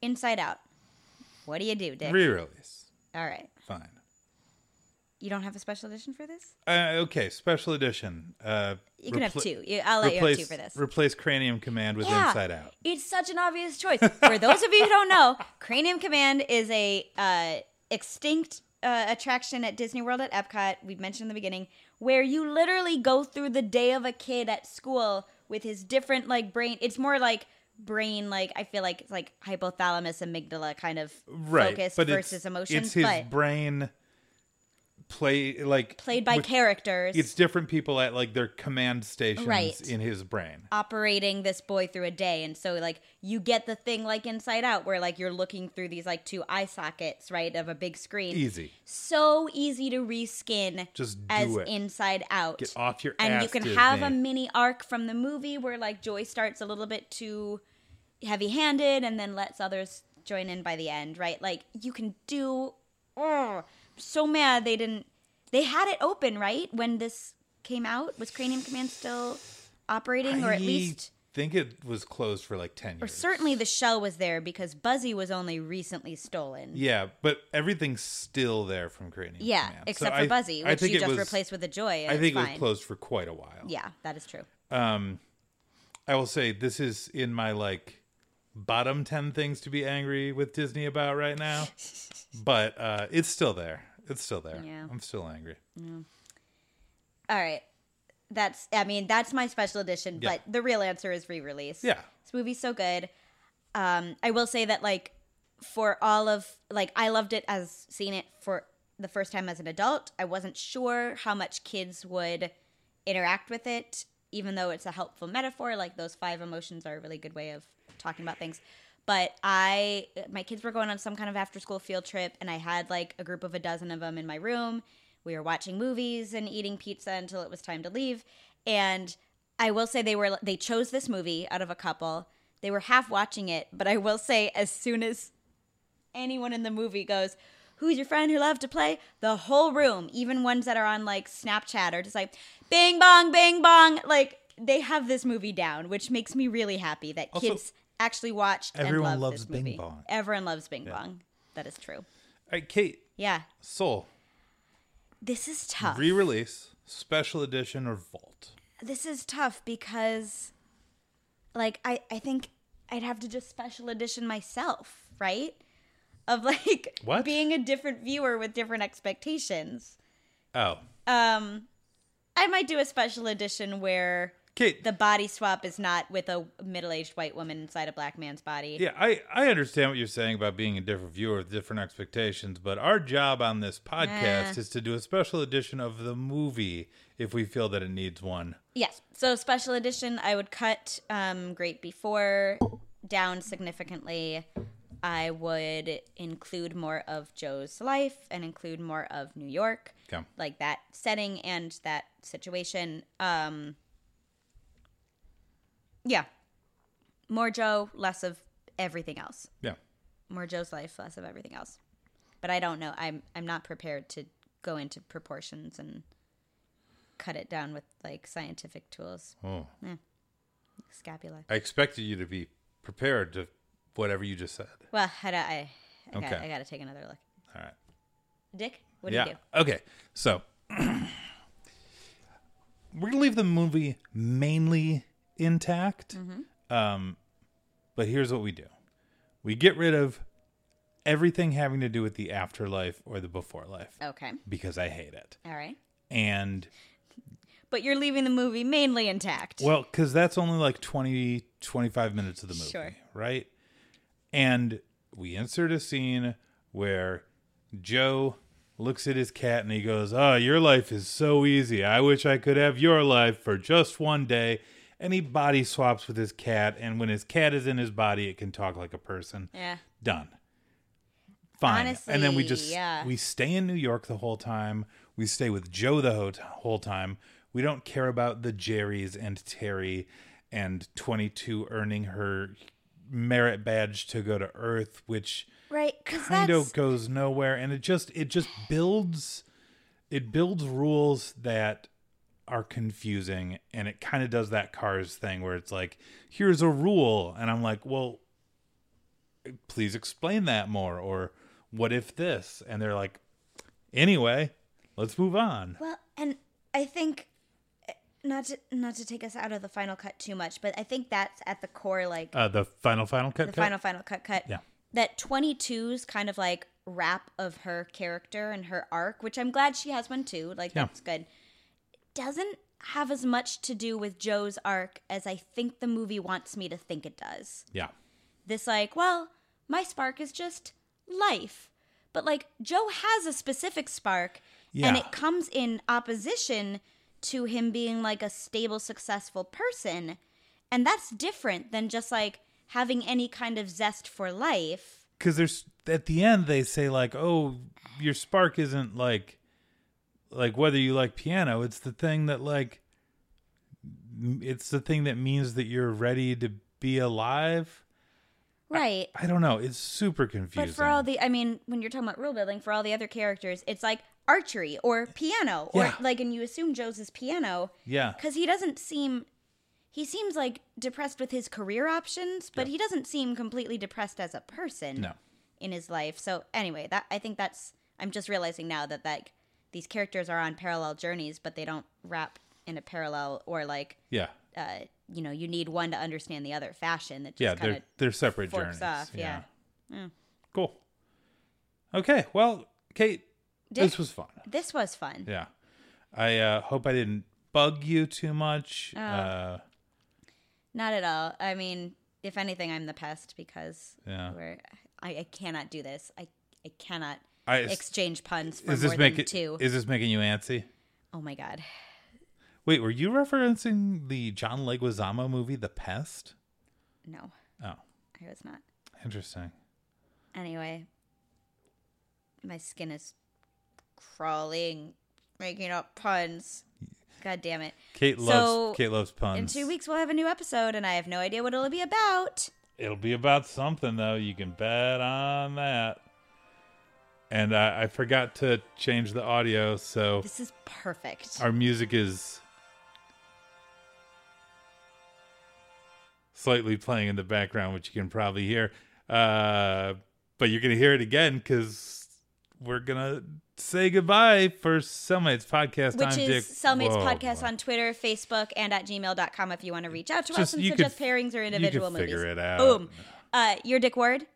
Inside Out. What do you do, Dick? Re-release. All right. Fine. You don't have a special edition for this? Uh, okay, special edition. Uh, You can have two. You- I'll let replace, you have two for this. Replace Cranium Command with Yeah. Inside Out. It's such an obvious choice. For those of you who don't know, <laughs> Cranium Command is a uh, extinct uh, attraction at Disney World at Epcot. We've mentioned in the beginning, where you literally go through the day of a kid at school with his different like brain. It's more like brain, like I feel like it's like hypothalamus amygdala kind of Right, focus versus emotions, It's his but brain play like played by with- characters. It's different people at like their command stations Right. in his brain. operating this boy through a day and so like you get the thing like inside out where like you're looking through these like two eye sockets right of a big screen Easy. so easy to reskin Just do as it. inside out Get off your and you can have a mini arc from the movie where like joy starts a little bit too heavy handed and then lets others join in by the end right like you can do oh so mad they didn't they had it open right when this came out was cranium command still operating or at least think it was closed for like 10 years. or certainly the shell was there because buzzy was only recently stolen Yeah, but everything's still there from Cranium Command. yeah Command. except So for I- buzzy I which you just was- replaced with a joy I think it was closed for quite a while. yeah that is true Um, I will say this is in my like bottom ten things to be angry with Disney about right now, <laughs> but uh, it's still there. It's still there. Yeah. I'm still angry. All right. That's I mean, that's my special edition, Yeah. but the real answer is re-release. Yeah. This movie's so good. Um I will say that like for all of like I loved it as seeing it for the first time as an adult. I wasn't sure how much kids would interact with it even though it's a helpful metaphor like those five emotions are a really good way of talking about things. But I my kids were going on some kind of after school field trip and I had like a group of a dozen of them in my room. We were watching movies and eating pizza until it was time to leave. And i will say they were they chose this movie out of a couple. They were half watching it but i will say as soon as anyone in the movie goes who's your friend who loved to play? the whole room even ones that are on like snapchat are just like bing bong bing bong. Like they have this movie down which makes me really happy that Also, kids actually watched everyone and loved loves this Bing movie. Bong. everyone loves bing bong that is true All right, Kate, yeah Soul, this is tough re-release, special edition, or Vault. this is tough because like I, I think I'd have to just special edition myself, right? Of like <laughs> What? being a different viewer with different expectations. Oh, Um I might do a special edition where Kate. the body swap is not with a middle-aged white woman inside a black man's body. yeah, I, I understand what you're saying about being a different viewer with different expectations, but our job on this podcast Eh. is to do a special edition of the movie if we feel that it needs one. Yes. So special edition, I would cut um, Great Before down significantly. I would include more of Joe's life and include more of New York, Okay. like that setting and that situation. Um, yeah, more Joe, less of everything else. Yeah. More Joe's life, less of everything else. But I don't know. I'm I'm not prepared to go into proportions and cut it down with like scientific tools. Oh. Scapula. I expected you to be prepared to whatever you just said. Well, I, I, I, got, Okay. I got to take another look. All right. Dick, what do yeah. you do? Okay. So <clears throat> we're gonna leave the movie mainly intact. Mm-hmm. Um, but here's what we do: we get rid of everything having to do with the afterlife or the before life Okay. because I hate it. All right. And But you're leaving the movie mainly intact. Well, because that's only like 20, 25 minutes of the movie, Sure. right? And we insert a scene where Joe looks at his cat and he goes, Oh, your life is so easy. I wish I could have your life for just one day. And he body swaps with his cat. And when his cat is in his body, it can talk like a person. yeah. Done. Fine. and then we just yeah. we stay in New York the whole time. We stay with Joe the ho- whole time. We don't care about the Jerrys and Terry and 22 earning her merit badge to go to Earth, which Right. Kind of goes nowhere. And it just it just builds it builds rules that are confusing and it kind of does that cars thing where it's like here's a rule and i'm like well please explain that more or what if this and they're like anyway let's move on. Well, and I think eh, not to not to take us out of the final cut too much, but I think that's at the core, like Uh, the final, final cut. the cut? final final cut cut. Yeah. That 22's kind of like wrap of her character and her arc, which I'm glad she has one too. Like Yeah. that's good. Doesn't have as much to do with Joe's arc as I think the movie wants me to think it does. Yeah. This like, well, my spark is just life. But like Joe has a specific spark and it comes in opposition to him being like a stable successful person. And that's different than just like having any kind of zest for life. because there's at the end they say like oh your spark isn't like like whether you like piano it's the thing that like it's the thing that means that you're ready to be alive Right. i don't know it's super confusing But for all the, I mean, when you're talking about rule building, for all the other characters, it's like archery or piano, or Yeah. like, and you assume Joe's is piano yeah because he doesn't seem, he seems like depressed with his career options, but he doesn't seem completely depressed as a person no in his life. So anyway, that I think that's, I'm just realizing now that like these characters are on parallel journeys, but they don't wrap in a parallel or like, yeah uh, you know, you need one to understand the other fashion that just yeah they're they're separate journeys off, yeah. cool okay well kate Did- this was fun this was fun. yeah i uh hope i didn't bug you too much Oh. uh Not at all. I mean, if anything, I'm the pest because Yeah. we're, I, I cannot do this. I, I cannot I- exchange puns for is more this than making two. is this making you antsy oh my god. Wait, were you referencing the John Leguizamo movie, The Pest? No, Oh, I was not. interesting. Anyway, my skin is crawling, making up puns. God damn it. Kate So, loves Kate loves puns. In two weeks, we'll have a new episode, and I have no idea what it'll be about. It'll be about something though. You can bet on that. And I, I forgot to change the audio, so This is perfect. our music is slightly playing in the background, which you can probably hear. Uh, but you're gonna hear it again because we're gonna say goodbye for Cellmates Podcast. Which I'm is Dick. Cellmates Whoa, Podcast on Twitter, Facebook, and at gmail.com if you want to reach out to us and you could- suggest pairings or you could individual movies. figure it out. Boom. Uh, you're Dick Ward?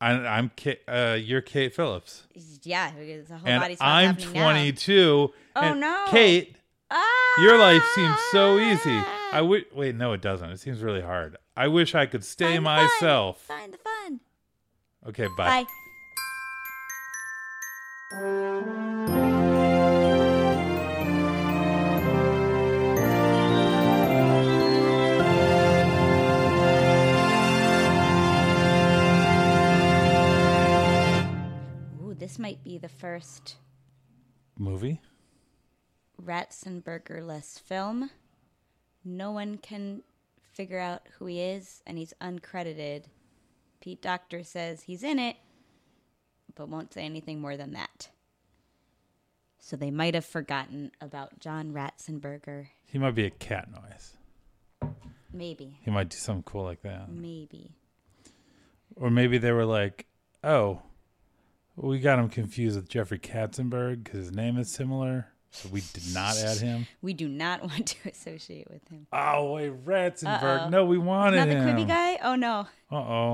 I, I'm Kate, uh, you're Kate Phillips, Yeah, it's a whole and body swap I'm happening now. 22. Oh, no. Kate, Ah! your life seems so easy. I would wait. No, it doesn't. It seems really hard. I wish I could stay Find the myself. Find the fun. Okay, bye. Bye. This might be the first Movie. Ratzenberger-less film. No one can figure out who he is, and he's uncredited. Pete Docter says he's in it, but won't say anything more than that. So they might have forgotten about John Ratzenberger. He might be a cat noise. Maybe. He might do something cool like that. Maybe. Or maybe they were like, "Oh, we got him confused with Jeffrey Katzenberg because his name is similar, so we did not add him." We do not <laughs> want to associate with him. Oh wait, Ratzenberg. Uh-oh. No, we wanted Not the him. Quibi guy? Oh no. Uh oh.